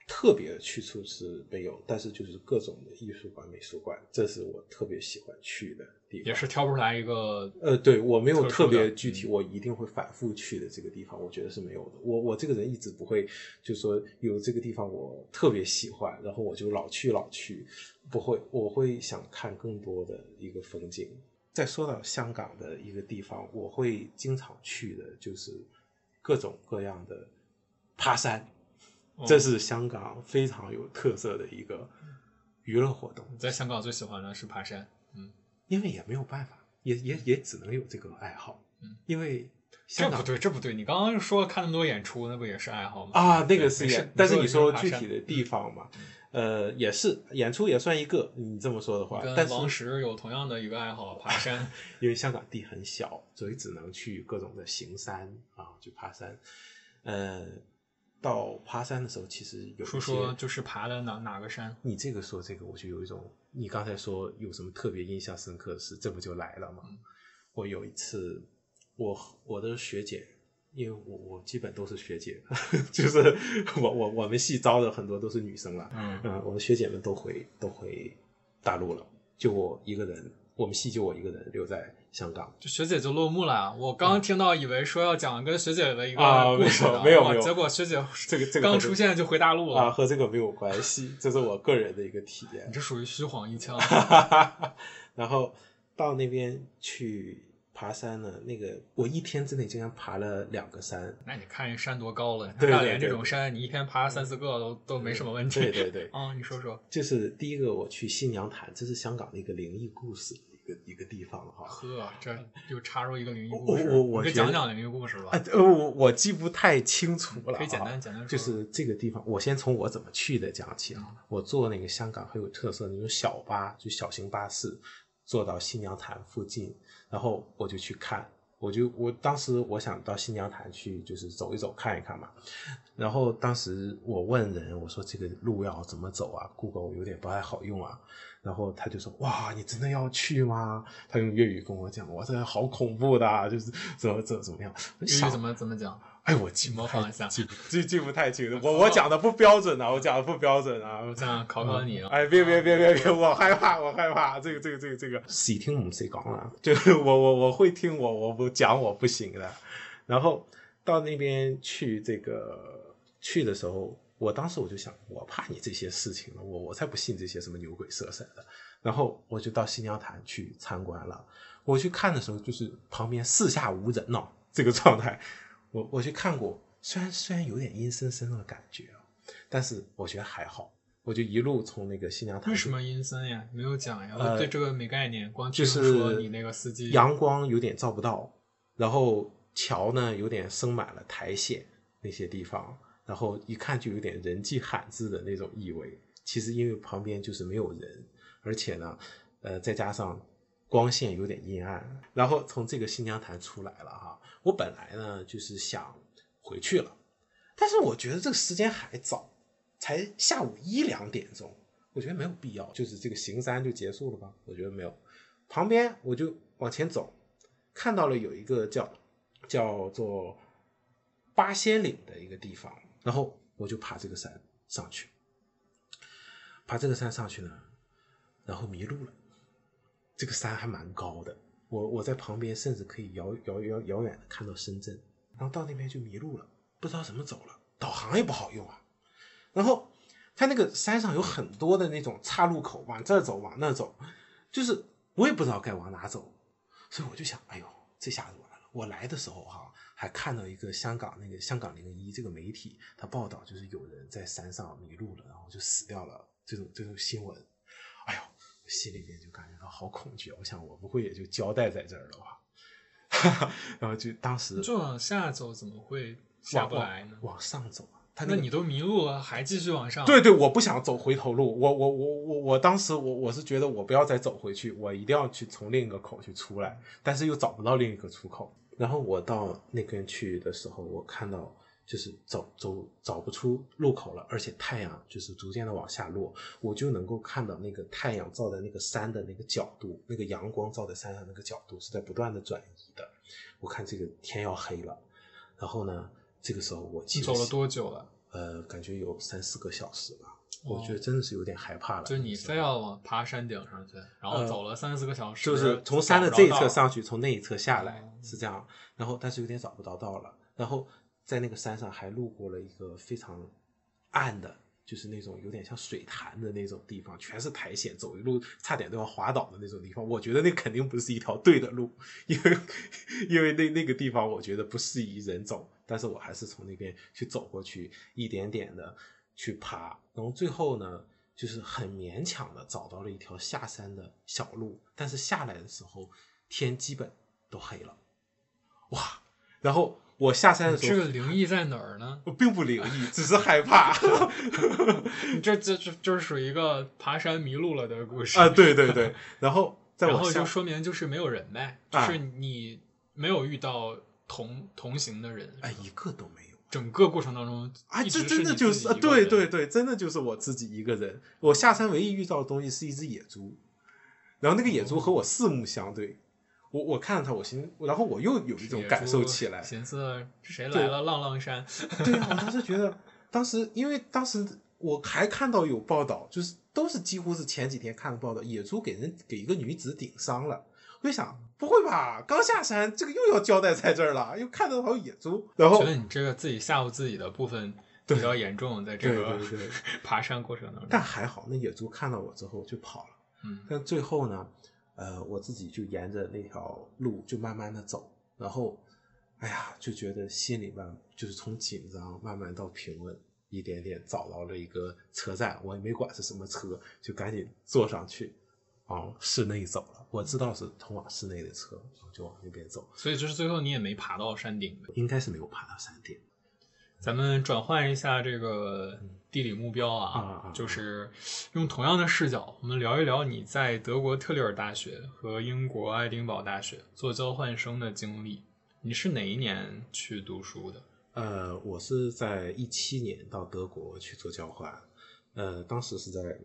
Speaker 2: 特别的去处是没有，但是就是各种的艺术馆、美术馆，这是我特别喜欢去的地方。
Speaker 1: 也是挑不出来一个
Speaker 2: 呃，对我没有特别具体，
Speaker 1: 嗯
Speaker 2: 我一定会反复去的这个地方，我觉得是没有的。我我这个人一直不会，就说有这个地方我特别喜欢，然后我就老去老去，不会，我会想看更多的一个风景。再说到香港的一个地方，我会经常去的就是各种各样的爬山，
Speaker 1: 哦
Speaker 2: 这是香港非常有特色的一个娱乐活动。
Speaker 1: 在香港最喜欢的是爬山。嗯，
Speaker 2: 因为也没有办法，也也也只能有这个爱好。
Speaker 1: 嗯，
Speaker 2: 因为香港
Speaker 1: 这不对，这不对。你刚刚说看那么多演出，那不也是爱好吗？
Speaker 2: 啊，那个是但是你说具体的地方嘛，呃，也是演出也算一个，你这么说的话，但
Speaker 1: 跟
Speaker 2: 是
Speaker 1: 王石有同样的一个爱好，爬山。
Speaker 2: 因为香港地很小，所以只能去各种的行山啊，去爬山。呃，到爬山的时候，其实有一
Speaker 1: 说说就是爬的哪哪个山？
Speaker 2: 你这个说这个，我就有一种，你刚才说有什么特别印象深刻的事，这不就来了吗？我有一次，我我的学姐，因为我我基本都是学姐，就是我我我们系招的很多都是女生了，
Speaker 1: 嗯
Speaker 2: 嗯，我的学姐们都回都回大陆了，就我一个人，我们系就我一个人留在香港。
Speaker 1: 就学姐就落幕了。我刚刚听到以为说要讲跟学姐的一个
Speaker 2: 啊
Speaker 1: 故事呢，
Speaker 2: 没有没有没有
Speaker 1: 结果学姐
Speaker 2: 这个这个
Speaker 1: 刚出现就回大陆了。
Speaker 2: 啊，和这个没有关系，这是我个人的一个体验
Speaker 1: 你。这属于虚晃一枪。
Speaker 2: 然后到那边去爬山呢，那个我一天之内竟然爬了两个山。
Speaker 1: 那你看山多高了？
Speaker 2: 对对
Speaker 1: 大连这种山，你一天爬三四个都都没什么问题。
Speaker 2: 对对对，
Speaker 1: 啊，你说说。
Speaker 2: 就是第一个我去新娘潭，这是香港的一个灵异故事一个一个地方哈。
Speaker 1: 呵，这就插入一个灵异故事，
Speaker 2: 我我我
Speaker 1: 你给
Speaker 2: 觉得
Speaker 1: 讲讲灵异故事吧
Speaker 2: 啊，。呃，我我记不太清楚了啊，
Speaker 1: 可以简单简单说
Speaker 2: 就是这个地方，我先从我怎么去的讲起啊。我坐那个香港很有特色那种小巴，就小型巴士，坐到新娘潭附近，然后我就去看。我就我当时我想到新疆台去，就是走一走看一看嘛。然后当时我问人，我说这个路要怎么走啊？Google 有点不太好用啊。然后他就说：“哇，你真的要去吗？”他用粤语跟我讲：“哇，这个好恐怖的、啊，就是怎么怎么怎么样。”
Speaker 1: 粤语怎么怎么讲？
Speaker 2: 哎，我记不太
Speaker 1: 模仿一下
Speaker 2: 记不记记不太清了。我我讲的不标准啊，我讲的不标准啊。
Speaker 1: 我想考考你啊。
Speaker 2: 哎，别别别别别，我害怕，我害怕。这个这个这个这个，谁听唔谁讲啊？就是我我我会听我我不讲我不行的。然后到那边去这个去的时候，我当时我就想，我怕你这些事情了，我我才不信这些什么牛鬼蛇神的。然后我就到新娘潭去参观了。我去看的时候，就是旁边四下无人哦，这个状态。我我去看过，虽然虽然有点阴森森的感觉啊，但是我觉得还好。我就一路从那个新娘潭，
Speaker 1: 为什么阴森呀？没有讲呀，
Speaker 2: 呃
Speaker 1: 我对这个没概念，光听
Speaker 2: 就是
Speaker 1: 说你那个司机
Speaker 2: 阳光有点照不到，然后桥呢有点生满了苔藓那些地方，然后一看就有点人迹罕至的那种意味。其实因为旁边就是没有人，而且呢，呃，再加上光线有点阴暗，然后从这个新娘潭出来了哈。我本来呢就是想回去了，但是我觉得这个时间还早，才下午一两点钟，我觉得没有必要，就是这个行山就结束了吧？我觉得没有。旁边我就往前走，看到了有一个叫叫做八仙岭的一个地方，然后我就爬这个山上去，爬这个山上去呢，然后迷路了。这个山还蛮高的，我我在旁边甚至可以遥遥遥遥远的看到深圳，然后到那边就迷路了，不知道怎么走了，导航也不好用啊。然后它那个山上有很多的那种岔路口，往这走，往那走，就是我也不知道该往哪走，所以我就想，哎呦，这下子完了。我来的时候哈、还看到一个香港那个香港零一这个媒体，他报道就是有人在山上迷路了，然后就死掉了，这种这种新闻，心里面就感觉到好恐惧啊。我想我不会也就交代在这儿了吧？然后就当时
Speaker 1: 就往下走，怎么会下不来呢？
Speaker 2: 往往上走啊，
Speaker 1: 那你都迷路了，还继续往上？
Speaker 2: 对对，我不想走回头路，我我我我我当时我我是觉得我不要再走回去，我一定要去从另一个口去出来，但是又找不到另一个出口。然后我到那边去的时候，我看到就是走走找不出路口了，而且太阳就是逐渐的往下落，我就能够看到那个太阳照在那个山的那个角度，那个阳光照在山上那个角度是在不断的转移的。我看这个天要黑了，然后呢，这个时候我
Speaker 1: 走了多久了？
Speaker 2: 呃，感觉有三四个小时吧，
Speaker 1: 哦
Speaker 2: 我觉得真的是有点害怕了。
Speaker 1: 就你非要往爬山顶上去，然后走了三四个小时，
Speaker 2: 呃就是从山的这一侧上去，从那一侧下来
Speaker 1: 哦
Speaker 2: 是这样，然后但是有点找不到道了，然后在那个山上还路过了一个非常暗的，就是那种有点像水潭的那种地方，全是苔藓，走一路差点都要滑倒的那种地方。我觉得那肯定不是一条对的路，因为因为那那个地方我觉得不适宜人走，但是我还是从那边去走过去，一点点的去爬，然后最后呢。就是很勉强的找到了一条下山的小路，但是下来的时候天基本都黑了，哇！然后我下山的时候，
Speaker 1: 这个灵异在哪儿呢？
Speaker 2: 我并不灵异，只是害怕。
Speaker 1: 你 这这这就是属于一个爬山迷路了的故事
Speaker 2: 啊，对对对，然后在我
Speaker 1: 然后就说明就是没有人呗，就
Speaker 2: 啊
Speaker 1: 是你没有遇到同同行的人，
Speaker 2: 哎，一个都没有。
Speaker 1: 整个过程当中
Speaker 2: 啊，这真的就是啊，对对对，真的就是我自己一个人。我下山唯一遇到的东西是一只野猪，然后那个野猪和我四目相对，我我看到他，我心，然后我又有一种感受起来，
Speaker 1: 寻思谁来了浪浪山，
Speaker 2: 对啊，我当时觉得，当时因为当时我还看到有报道，就是都是几乎是前几天看的报道，野猪给人给一个女子顶伤了。我就想，不会吧？刚下山，这个又要交代在这儿了，又看到还有野猪，然后
Speaker 1: 觉得你这个自己吓唬自己的部分比较严重，在这个爬山过程当中。
Speaker 2: 但还好，那野猪看到我之后就跑了。
Speaker 1: 嗯，
Speaker 2: 但最后呢，呃，我自己就沿着那条路就慢慢的走，然后，哎呀，就觉得心里面就是从紧张慢慢到平稳，一点点找到了一个车站，我也没管是什么车，就赶紧坐上去，往室内走了。我知道是通往室内的车，就往那边走，
Speaker 1: 所以就是最后你也没爬到山顶。
Speaker 2: 应该是没有爬到山顶。
Speaker 1: 咱们转换一下这个地理目标啊，就是用同样的视角，我们聊一聊你在德国特里尔大学和英国爱丁堡大学做交换生的经历。你是哪一年去读书的？
Speaker 2: 呃，我是在一七年到德国去做交换，呃，当时是在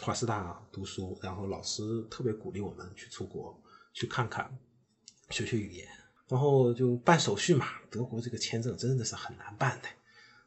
Speaker 2: 华师大读书，然后老师特别鼓励我们去出国去看看，学学语言，然后就办手续嘛。德国这个签证真的是很难办的，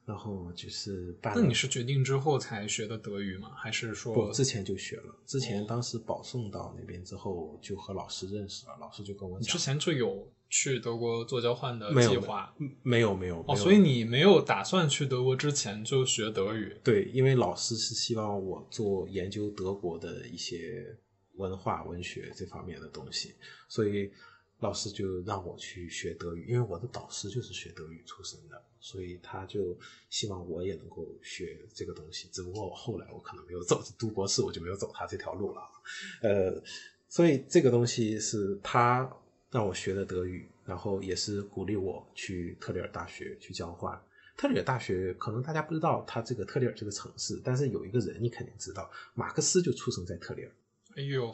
Speaker 2: 然后就是办了。
Speaker 1: 那你是决定之后才学的德语吗？还是说
Speaker 2: 不之前就学了？之前当时保送到那边之后，就和老师认识了，老师就跟我讲，
Speaker 1: 你之前就有去德国做交换的计划？
Speaker 2: 嗯没有没有
Speaker 1: 哦，
Speaker 2: 没有
Speaker 1: 所以你没有打算去德国之前就学德语？
Speaker 2: 对，因为老师是希望我做研究德国的一些文化、文学这方面的东西，所以老师就让我去学德语。因为我的导师就是学德语出身的，所以他就希望我也能够学这个东西。只不过我后来我可能没有走 读博士，我就没有走他这条路了。呃，所以这个东西是他让我学的德语，然后也是鼓励我去特里尔大学去交换。特里尔大学可能大家不知道，它这个特里尔这个城市，但是有一个人你肯定知道，马克思就出生在特里尔。
Speaker 1: 哎呦，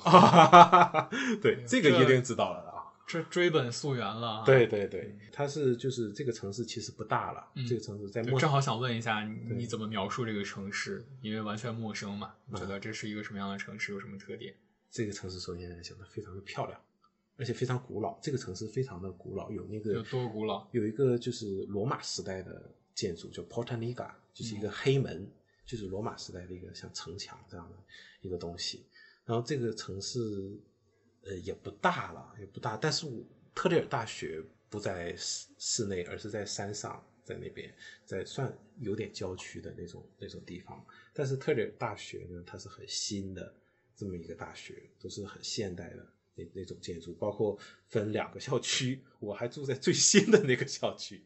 Speaker 2: 对，这个一定知道了啊。
Speaker 1: 这追本溯源了啊。
Speaker 2: 对对对，它是就是这个城市其实不大了，
Speaker 1: 嗯
Speaker 2: 这个城市在
Speaker 1: 正好想问一下，你你怎么描述这个城市？因为完全陌生嘛，觉得这是一个什么样的城市？有什么特点？
Speaker 2: 这个城市首先来讲，它非常的漂亮，而且非常古老。这个城市非常的古老，有那个
Speaker 1: 有多古老？
Speaker 2: 有一个就是罗马时代的建筑，叫 Porta Nigra，就是一
Speaker 1: 嗯
Speaker 2: 个黑门，就是罗马时代的一个像城墙这样的一个东西。然后这个城市，呃，也不大了，也不大，但是我特里尔大学不在市市内，而是在山上，在那边，在算有点郊区的那种那种地方。但是特里尔大学呢，它是很新的这么一个大学，都是很现代的那那种建筑，包括分两个校区，我还住在最新的那个校区。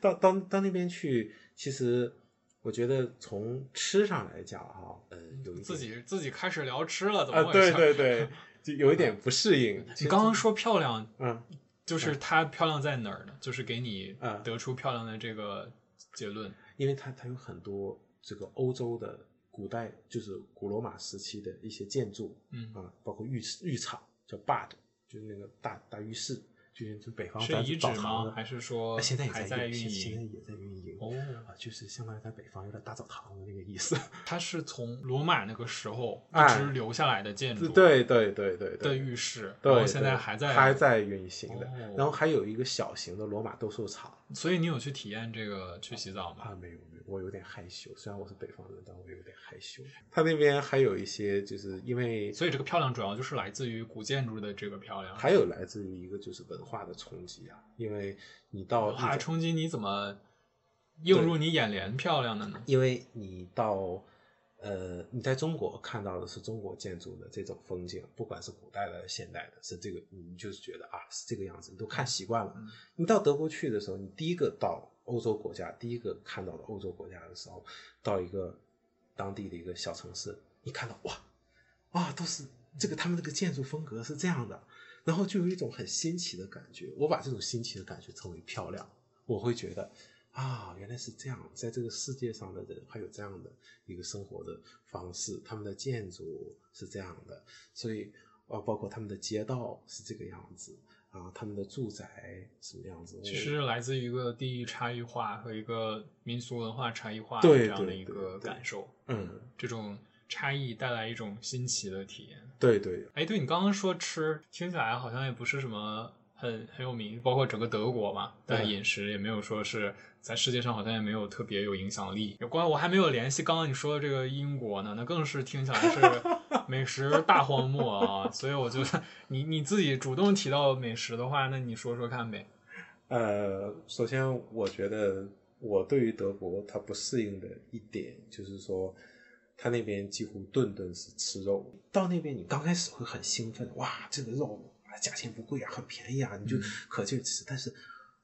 Speaker 2: 到到到那边去，其实我觉得从吃上来讲哈，呃，有一
Speaker 1: 自己自己开始聊吃了，怎么
Speaker 2: 啊，
Speaker 1: 回事？
Speaker 2: 对对对，就有一点不适应。
Speaker 1: 你刚刚说漂亮，
Speaker 2: 嗯，
Speaker 1: 就是它漂亮在哪儿呢？就是给你
Speaker 2: 嗯
Speaker 1: 得出漂亮的这个结论。
Speaker 2: 因为它它有很多这个欧洲的古代，就是古罗马时期的一些建筑
Speaker 1: 嗯，
Speaker 2: 啊，包括浴室浴场叫 bad，就是那个大大浴室，就是北方
Speaker 1: 是
Speaker 2: 咱
Speaker 1: 遗址吗？
Speaker 2: 澡堂的
Speaker 1: 还是说
Speaker 2: 啊现在也
Speaker 1: 还在
Speaker 2: 运
Speaker 1: 运营？
Speaker 2: 现现在也在运营
Speaker 1: 哦，
Speaker 2: 啊，就是相当于在北方有点大澡堂的那个意思。
Speaker 1: 它是从罗马那个时候一
Speaker 2: 哎
Speaker 1: 直留下来的建筑，
Speaker 2: 对对对对
Speaker 1: 的
Speaker 2: 对，
Speaker 1: 浴室，
Speaker 2: 对，
Speaker 1: 然后现在还在
Speaker 2: 还在运行的，
Speaker 1: 哦
Speaker 2: 然后还有一个小型的罗马斗兽场
Speaker 1: 所以你有去体验这个去洗澡吗？
Speaker 2: 啊，没有，我有点害羞，虽然我是北方人，但我有点害羞。他那边还有一些，就是因为
Speaker 1: 所以这个漂亮主要就是来自于古建筑的这个漂亮。
Speaker 2: 还有来自于一个就是文化的冲击啊，因为你到
Speaker 1: 文化冲击你怎么映入你眼帘漂亮的呢？
Speaker 2: 因为你到呃，你在中国看到的是中国建筑的这种风景，不管是古代的、现代的，是这个，你就是觉得啊是这个样子，你都看习惯了。
Speaker 1: 嗯
Speaker 2: 你到德国去的时候，你第一个到欧洲国家，第一个看到的欧洲国家的时候，到一个当地的一个小城市，你看到哇啊，都是这个他们这个建筑风格是这样的，然后就有一种很新奇的感觉。我把这种新奇的感觉称为漂亮，我会觉得啊，原来是这样，在这个世界上的人还有这样的一个生活的方式，他们的建筑是这样的，所以啊，包括他们的街道是这个样子啊，他们的住宅什么样子，
Speaker 1: 其实来自于一个地域差异化和一个民俗文化差异化
Speaker 2: 对
Speaker 1: 这样的一个
Speaker 2: 对
Speaker 1: 感受。
Speaker 2: 嗯，
Speaker 1: 这种差异带来一种新奇的体验。
Speaker 2: 对对，
Speaker 1: 哎，对你刚刚说吃，听起来好像也不是什么很很有名，包括整个德国嘛，但
Speaker 2: 对
Speaker 1: 饮食也没有说是在世界上好像也没有特别有影响力。有关我还没有联系刚刚你说的这个英国呢，那更是听起来是美食大荒漠啊！所以我觉得你你自己主动提到美食的话，那你说说看呗。
Speaker 2: 呃，首先我觉得我对于德国它不适应的一点就是说，它那边几乎顿顿是吃肉。到那边你刚开始会很兴奋，哇，这个肉啊价钱不贵啊，很便宜啊，你就
Speaker 1: 嗯
Speaker 2: 可劲儿吃。但是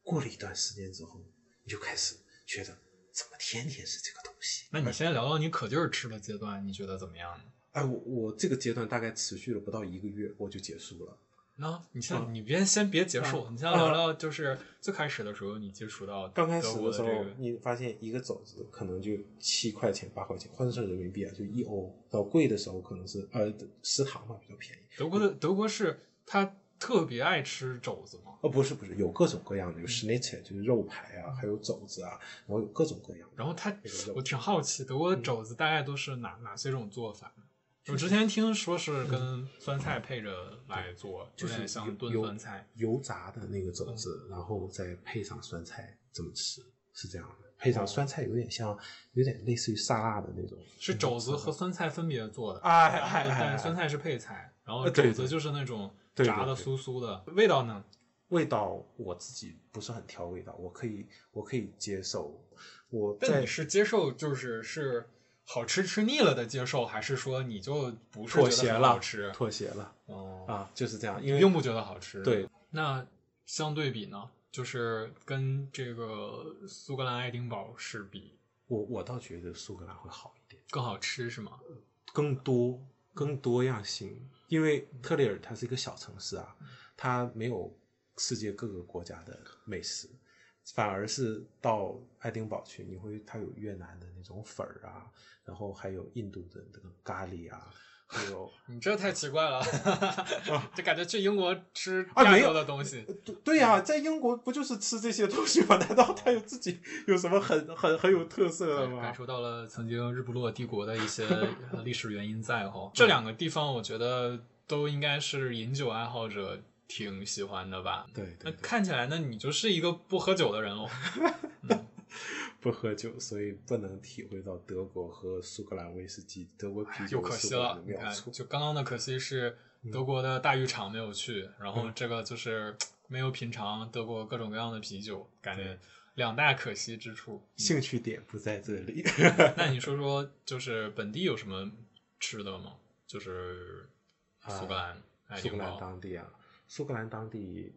Speaker 2: 过了一段时间之后，你就开始觉得怎么天天是这个东西？
Speaker 1: 那你现在聊到你可劲儿吃的阶段，你觉得怎么样呢？
Speaker 2: 哎，我我这个阶段大概持续了不到一个月，我就结束了。
Speaker 1: 那你先，
Speaker 2: 啊
Speaker 1: 你别先别结束，
Speaker 2: 啊
Speaker 1: 你先聊聊，就是最开始的时候你接触到
Speaker 2: 刚开始的时候，你发现一个肘子可能就七块钱、八块钱，换成人民币啊，就一欧。到贵的时候可能是呃食堂嘛比较便宜。
Speaker 1: 德国的德国是他特别爱吃肘子吗？
Speaker 2: 哦，不是不是，有各种各样的，有 schnitzel 就是肉排啊，还有肘子啊，然后有各种各样的。
Speaker 1: 然后他我挺好奇，德国的肘子大概都是哪哪些种做法？我之前听说是跟酸菜配着来做，有
Speaker 2: 就是
Speaker 1: 点像炖酸菜。
Speaker 2: 油炸的那个肘子，然后再配上酸菜这么吃，是这样的。配上酸菜有点像，有点类似于沙拉的那种。
Speaker 1: 是肘子和酸菜分别做的，
Speaker 2: 哎哎哎
Speaker 1: 但酸菜是配菜，然后肘子就是那种
Speaker 2: 对对
Speaker 1: 炸的酥酥的，味道呢？
Speaker 2: 味道我自己不是很挑味道，我可以我可以接受。我
Speaker 1: 但
Speaker 2: 在
Speaker 1: 你是接受就是是好吃吃腻了的接受，还是说你就不是
Speaker 2: 妥
Speaker 1: 觉得很
Speaker 2: 协了，
Speaker 1: 好吃？
Speaker 2: 妥协了
Speaker 1: 哦，
Speaker 2: 啊，就是这样。因为
Speaker 1: 并不觉得好吃。
Speaker 2: 对，
Speaker 1: 那相对比呢，就是跟这个苏格兰爱丁堡是比
Speaker 2: 我我倒觉得苏格兰会好一点，
Speaker 1: 更好吃是吗？
Speaker 2: 更多更多样性。因为特里尔它是一个小城市啊，它没有世界各个国家的美食，反而是到爱丁堡去，你会它有越南的那种粉儿啊，然后还有印度的那个咖喱啊，还有
Speaker 1: 你这太奇怪了，就感觉去英国吃亚洲的东西。
Speaker 2: 对对呀、在英国不就是吃这些东西吗？难道它有自己有什么很很很有特色的吗
Speaker 1: 感？受到了曾经日不落帝国的一些呃历史原因在哦。这两个地方，我觉得都应该是饮酒爱好者挺喜欢的吧。那
Speaker 2: 对对对，
Speaker 1: 看起来呢，你就是一个不喝酒的人喽。
Speaker 2: 不喝酒，所以不能体会到德国和苏格兰威士忌、德国啤酒
Speaker 1: 就可惜了你看。就刚刚的可惜是德国的大浴场没有去，然后这个就是没有品尝德国各种各样的啤酒，感觉两大可惜之处。
Speaker 2: 兴趣点不在这里。
Speaker 1: 那你说说，就是本地有什么吃的吗？就是苏格兰、爱丁
Speaker 2: 苏格兰。当地啊，苏格兰当地，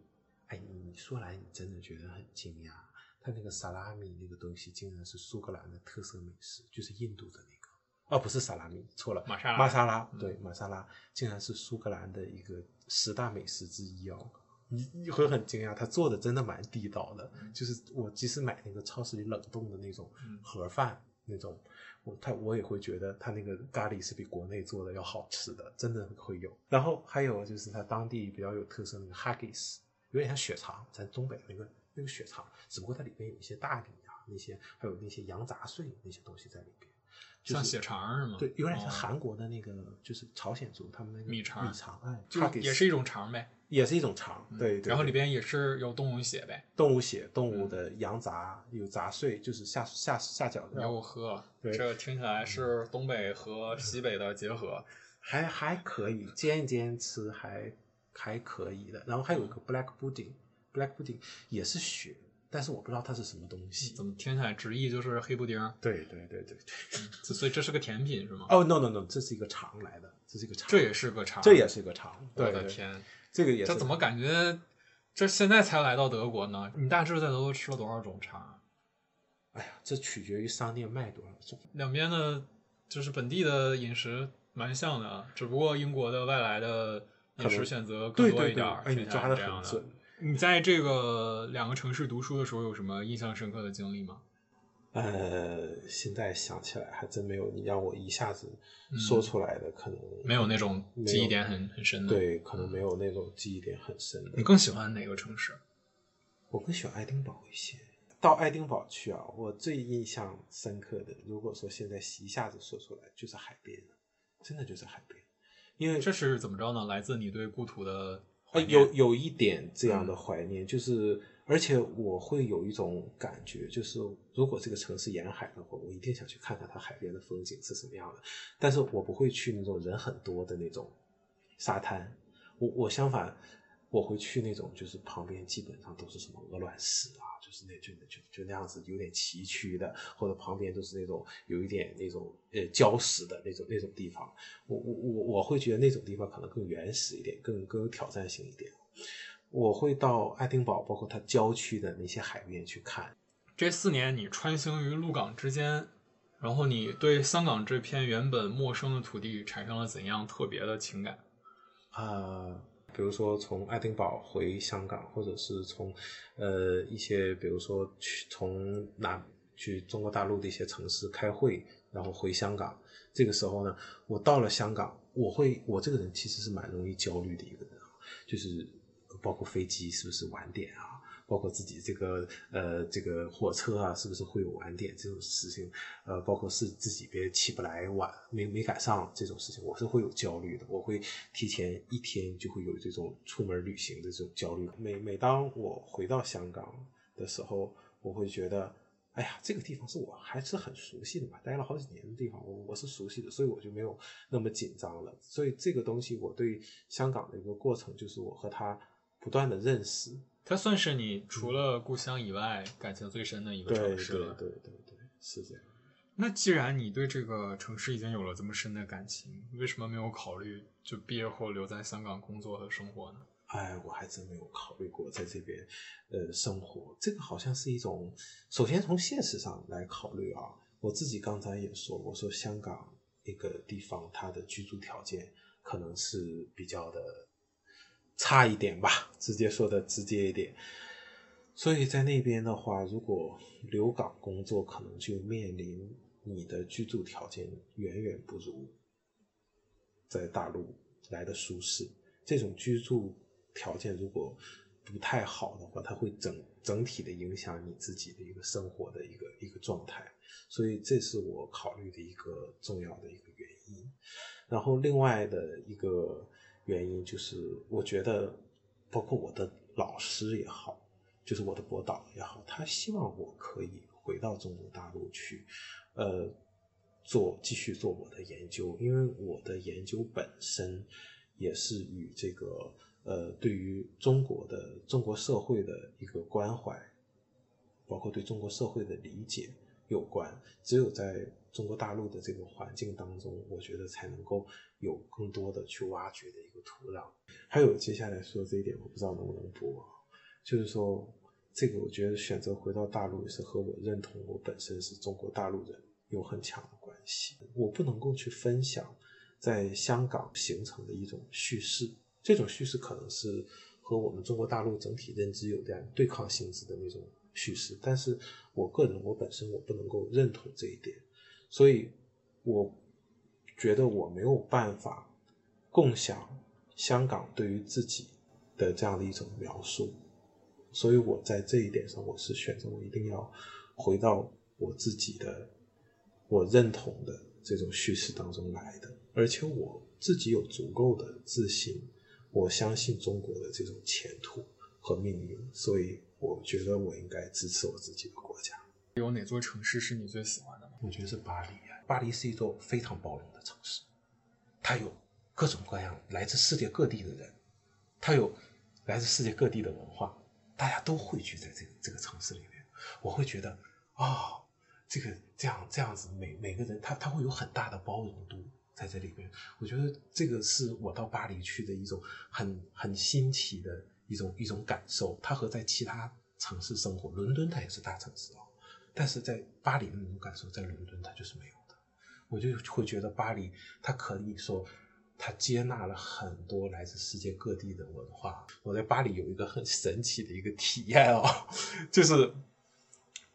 Speaker 2: 哎，你说来你真的觉得很惊讶，他那个萨拉米那个东西竟然是苏格兰的特色美食，就是印度的那个，哦，不是萨拉米，错了，
Speaker 1: 玛莎拉
Speaker 2: 玛莎拉，
Speaker 1: 嗯
Speaker 2: 对，玛莎拉竟然是苏格兰的一个十大美食之一哦。你你会很惊讶，他做的真的蛮地道的。就是我即使买那个超市里冷冻的那种
Speaker 1: 嗯
Speaker 2: 盒饭那种，我他我也会觉得他那个咖喱是比国内做的要好吃的，真的会有。然后还有就是他当地比较有特色那个 haggis，有点像血肠，咱东北那个那个血肠，只不过它里边有一些大米啊，那些还有那些羊杂碎那些东西在里边，就是
Speaker 1: 像血肠是吗？
Speaker 2: 对，有点像
Speaker 1: 哦
Speaker 2: 韩国的那个，就是朝鲜族他们那个
Speaker 1: 米肠
Speaker 2: 米肠，哎，
Speaker 1: 就
Speaker 2: haggis
Speaker 1: 也是一种肠呗。
Speaker 2: 也是一种肠，对对。
Speaker 1: 然后里边也是有动物血呗，
Speaker 2: 动物血、动物的羊杂有杂碎，就是下下下脚
Speaker 1: 牛
Speaker 2: 料，
Speaker 1: 喝。
Speaker 2: 对
Speaker 1: 这听起来是东北和西北的结合。
Speaker 2: 还还可以煎一煎吃还还可以的。然后还有一个 black pudding，black pudding 也是血，但是我不知道它是什么东西。
Speaker 1: 怎么听起来直译就是黑布丁儿？
Speaker 2: 对对对对对。
Speaker 1: 这所以这是个甜品是吗？
Speaker 2: 哦、no no no，这是一个肠来的，这是一个肠，
Speaker 1: 这也是个肠。
Speaker 2: 这也是一个肠。
Speaker 1: 我的天，
Speaker 2: 这个也是。
Speaker 1: 这怎么感觉这现在才来到德国呢？你大致在德国吃了多少种肠？
Speaker 2: 哎呀，这取决于商店卖多少种。
Speaker 1: 两边的，就是本地的饮食蛮像的，只不过英国的外来的饮食选择更多一点儿。
Speaker 2: 哎，你
Speaker 1: 听起来
Speaker 2: 抓的
Speaker 1: 这样的。
Speaker 2: 很准。
Speaker 1: 你在这个两个城市读书的时候，有什么印象深刻的经历吗？
Speaker 2: 呃，现在想起来还真没有你让我一下子说出来的，可能
Speaker 1: 嗯没有那种记忆点很很深的。，
Speaker 2: 对，可能没有那种记忆点很深的。
Speaker 1: 你更喜欢哪个城市？
Speaker 2: 我更喜欢爱丁堡一些。到爱丁堡去啊，我最印象深刻的，如果说现在一下子说出来，就是海边，真的就是海边，因为
Speaker 1: 这是怎么着呢？来自你对故土的
Speaker 2: 呃，
Speaker 1: 怀念
Speaker 2: 有有一点这样的
Speaker 1: 嗯
Speaker 2: 怀念，就是而且我会有一种感觉，就是如果这个城市沿海的话，我一定想去看看它海边的风景是什么样的。但是我不会去那种人很多的那种沙滩，我我相反我会去那种就是旁边基本上都是什么鹅卵石啊，就是那就就就那样子有点崎岖的，或者旁边都是那种有一点那种呃礁石的那种那种地方。我我我我会觉得那种地方可能更原始一点，更更有挑战性一点。我会到爱丁堡，包括它郊区的那些海边去看。
Speaker 1: 这四年你穿行于陆港之间，然后你对香港这片原本陌生的土地产生了怎样特别的情感？
Speaker 2: 啊、比如说从爱丁堡回香港，或者是从呃一些，比如说去从哪去中国大陆的一些城市开会，然后回香港。这个时候呢，我到了香港，我会我这个人其实是蛮容易焦虑的一个人，就是包括飞机是不是晚点啊，包括自己这个呃这个火车啊是不是会有晚点这种事情，呃，包括是自己别起不来晚没没赶上这种事情，我是会有焦虑的，我会提前一天就会有这种出门旅行的这种焦虑。每每当我回到香港的时候，我会觉得。哎呀，这个地方是我还是很熟悉的嘛，待了好几年的地方，我我是熟悉的，所以我就没有那么紧张了。所以这个东西，我对香港的一个过程，就是我和他不断的认识，
Speaker 1: 它算是你除了故乡以外感情最深的一个
Speaker 2: 对对
Speaker 1: 城市了。
Speaker 2: 对对对，是这样。
Speaker 1: 那既然你对这个城市已经有了这么深的感情，为什么没有考虑就毕业后留在香港工作和生活呢？
Speaker 2: 哎，我还真没有考虑过在这边，呃，生活。这个好像是一种，首先从现实上来考虑啊。我自己刚才也说，我说香港一个地方，它的居住条件可能是比较的差一点吧，直接说的直接一点。所以在那边的话，如果留港工作，可能就面临你的居住条件远远不如在大陆来的舒适。这种居住条件如果不太好的话，它会整整体的影响你自己的一个生活的一个一个状态。所以这是我考虑的一个重要的一个原因。然后另外的一个原因就是，我觉得包括我的老师也好，就是我的博导也好，他希望我可以回到中国大陆去，呃，做继续做我的研究，因为我的研究本身也是与这个呃对于中国的中国社会的一个关怀，包括对中国社会的理解有关。只有在中国大陆的这个环境当中，我觉得才能够有更多的去挖掘的一个土壤。还有接下来说这一点，我不知道能不能播，就是说这个我觉得选择回到大陆也是和我认同我本身是中国大陆人有很强的关系。我不能够去分享在香港形成的一种叙事，这种叙事可能是和我们中国大陆整体认知有点对抗性质的那种叙事，但是我个人我本身我不能够认同这一点，所以我觉得我没有办法共享香港对于自己的这样的一种描述，所以我在这一点上我是选择我一定要回到我自己的我认同的这种叙事当中来的，而且我自己有足够的自信，我相信中国的这种前途和命运，所以我觉得我应该支持我自己的国家。
Speaker 1: 有哪座城市是你最喜欢的？
Speaker 2: 我觉得是巴黎啊，巴黎是一座非常包容的城市，它有各种各样来自世界各地的人，它有来自世界各地的文化，大家都汇聚在这个这个城市里面。我会觉得，哦，这个这样这样子，每每个人他他会有很大的包容度在这里面。我觉得这个是我到巴黎去的一种很很新奇的一种一种感受。它和在其他城市生活，伦敦它也是大城市哦，但是在巴黎的那种感受，在伦敦它就是没有的。我就会觉得巴黎，它可以说，它接纳了很多来自世界各地的文化。我在巴黎有一个很神奇的一个体验哦，就是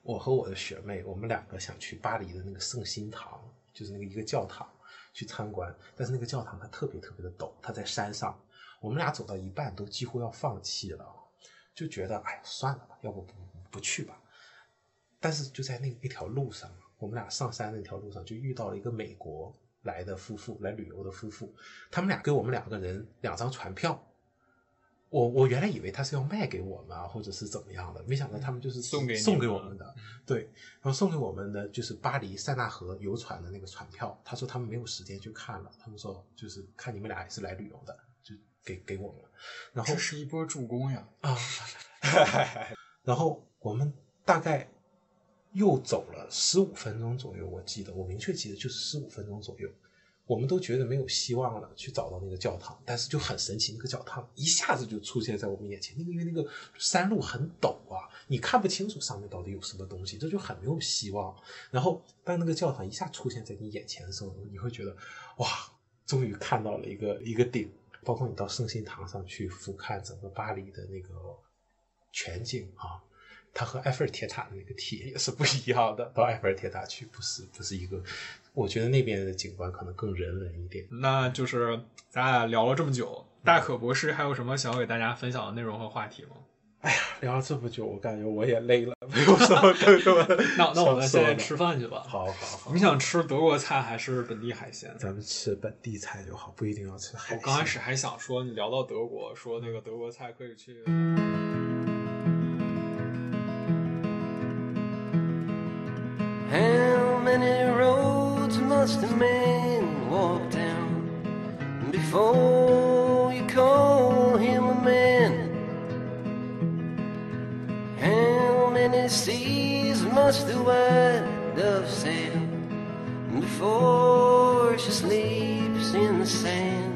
Speaker 2: 我和我的学妹，我们两个想去巴黎的那个圣心堂，就是那个一个教堂去参观，但是那个教堂它特别特别的陡，它在山上，我们俩走到一半都几乎要放弃了，就觉得哎算了吧，要不不不去吧。但是就在那一条路上，我们俩上山那条路上就遇到了一个美国来的夫妇，来旅游的夫妇，他们俩给我们两个人两张船票，我我原来以为他是要卖给我们啊，或者是怎么样的，没想到他们就是
Speaker 1: 送给
Speaker 2: 送给我们的。对，然后送给我们的就是巴黎塞纳河游船的那个船票。他说他们没有时间去看了，他们说就是看你们俩也是来旅游的，就给给我们了。然后
Speaker 1: 这是一波助攻呀！
Speaker 2: 啊，然后我们大概又走了十五分钟左右，我记得我明确记得就是十五分钟左右，我们都觉得没有希望了，去找到那个教堂，但是就很神奇，那个教堂一下子就出现在我们眼前。那个因为那个山路很陡啊，你看不清楚上面到底有什么东西，这就很没有希望。然后当那个教堂一下出现在你眼前的时候，你会觉得哇，终于看到了一个一个顶。包括你到圣心堂上去俯瞰整个巴黎的那个全景啊，它和埃菲尔铁塔的那个体验也是不一样的。到埃菲尔铁塔去不是不是一个，我觉得那边的景观可能更人文一点。
Speaker 1: 那就是咱俩聊了这么久，大可博士还有什么想要给大家分享的内容和话题吗？
Speaker 2: 哎呀，聊了这么久，我感觉我也累了，没有什么更多 的
Speaker 1: 那那我们现在吃饭去吧。
Speaker 2: 好好好，
Speaker 1: 你想吃德国菜还是本地海鲜？
Speaker 2: 咱们吃本地菜就好，不一定要吃海鲜。
Speaker 1: 我刚开始还想说，你聊到德国，说那个德国菜可以去。
Speaker 3: Many roads must a man walk down before you call him a man? How many seas must the white dove sail before she sleeps in the sand?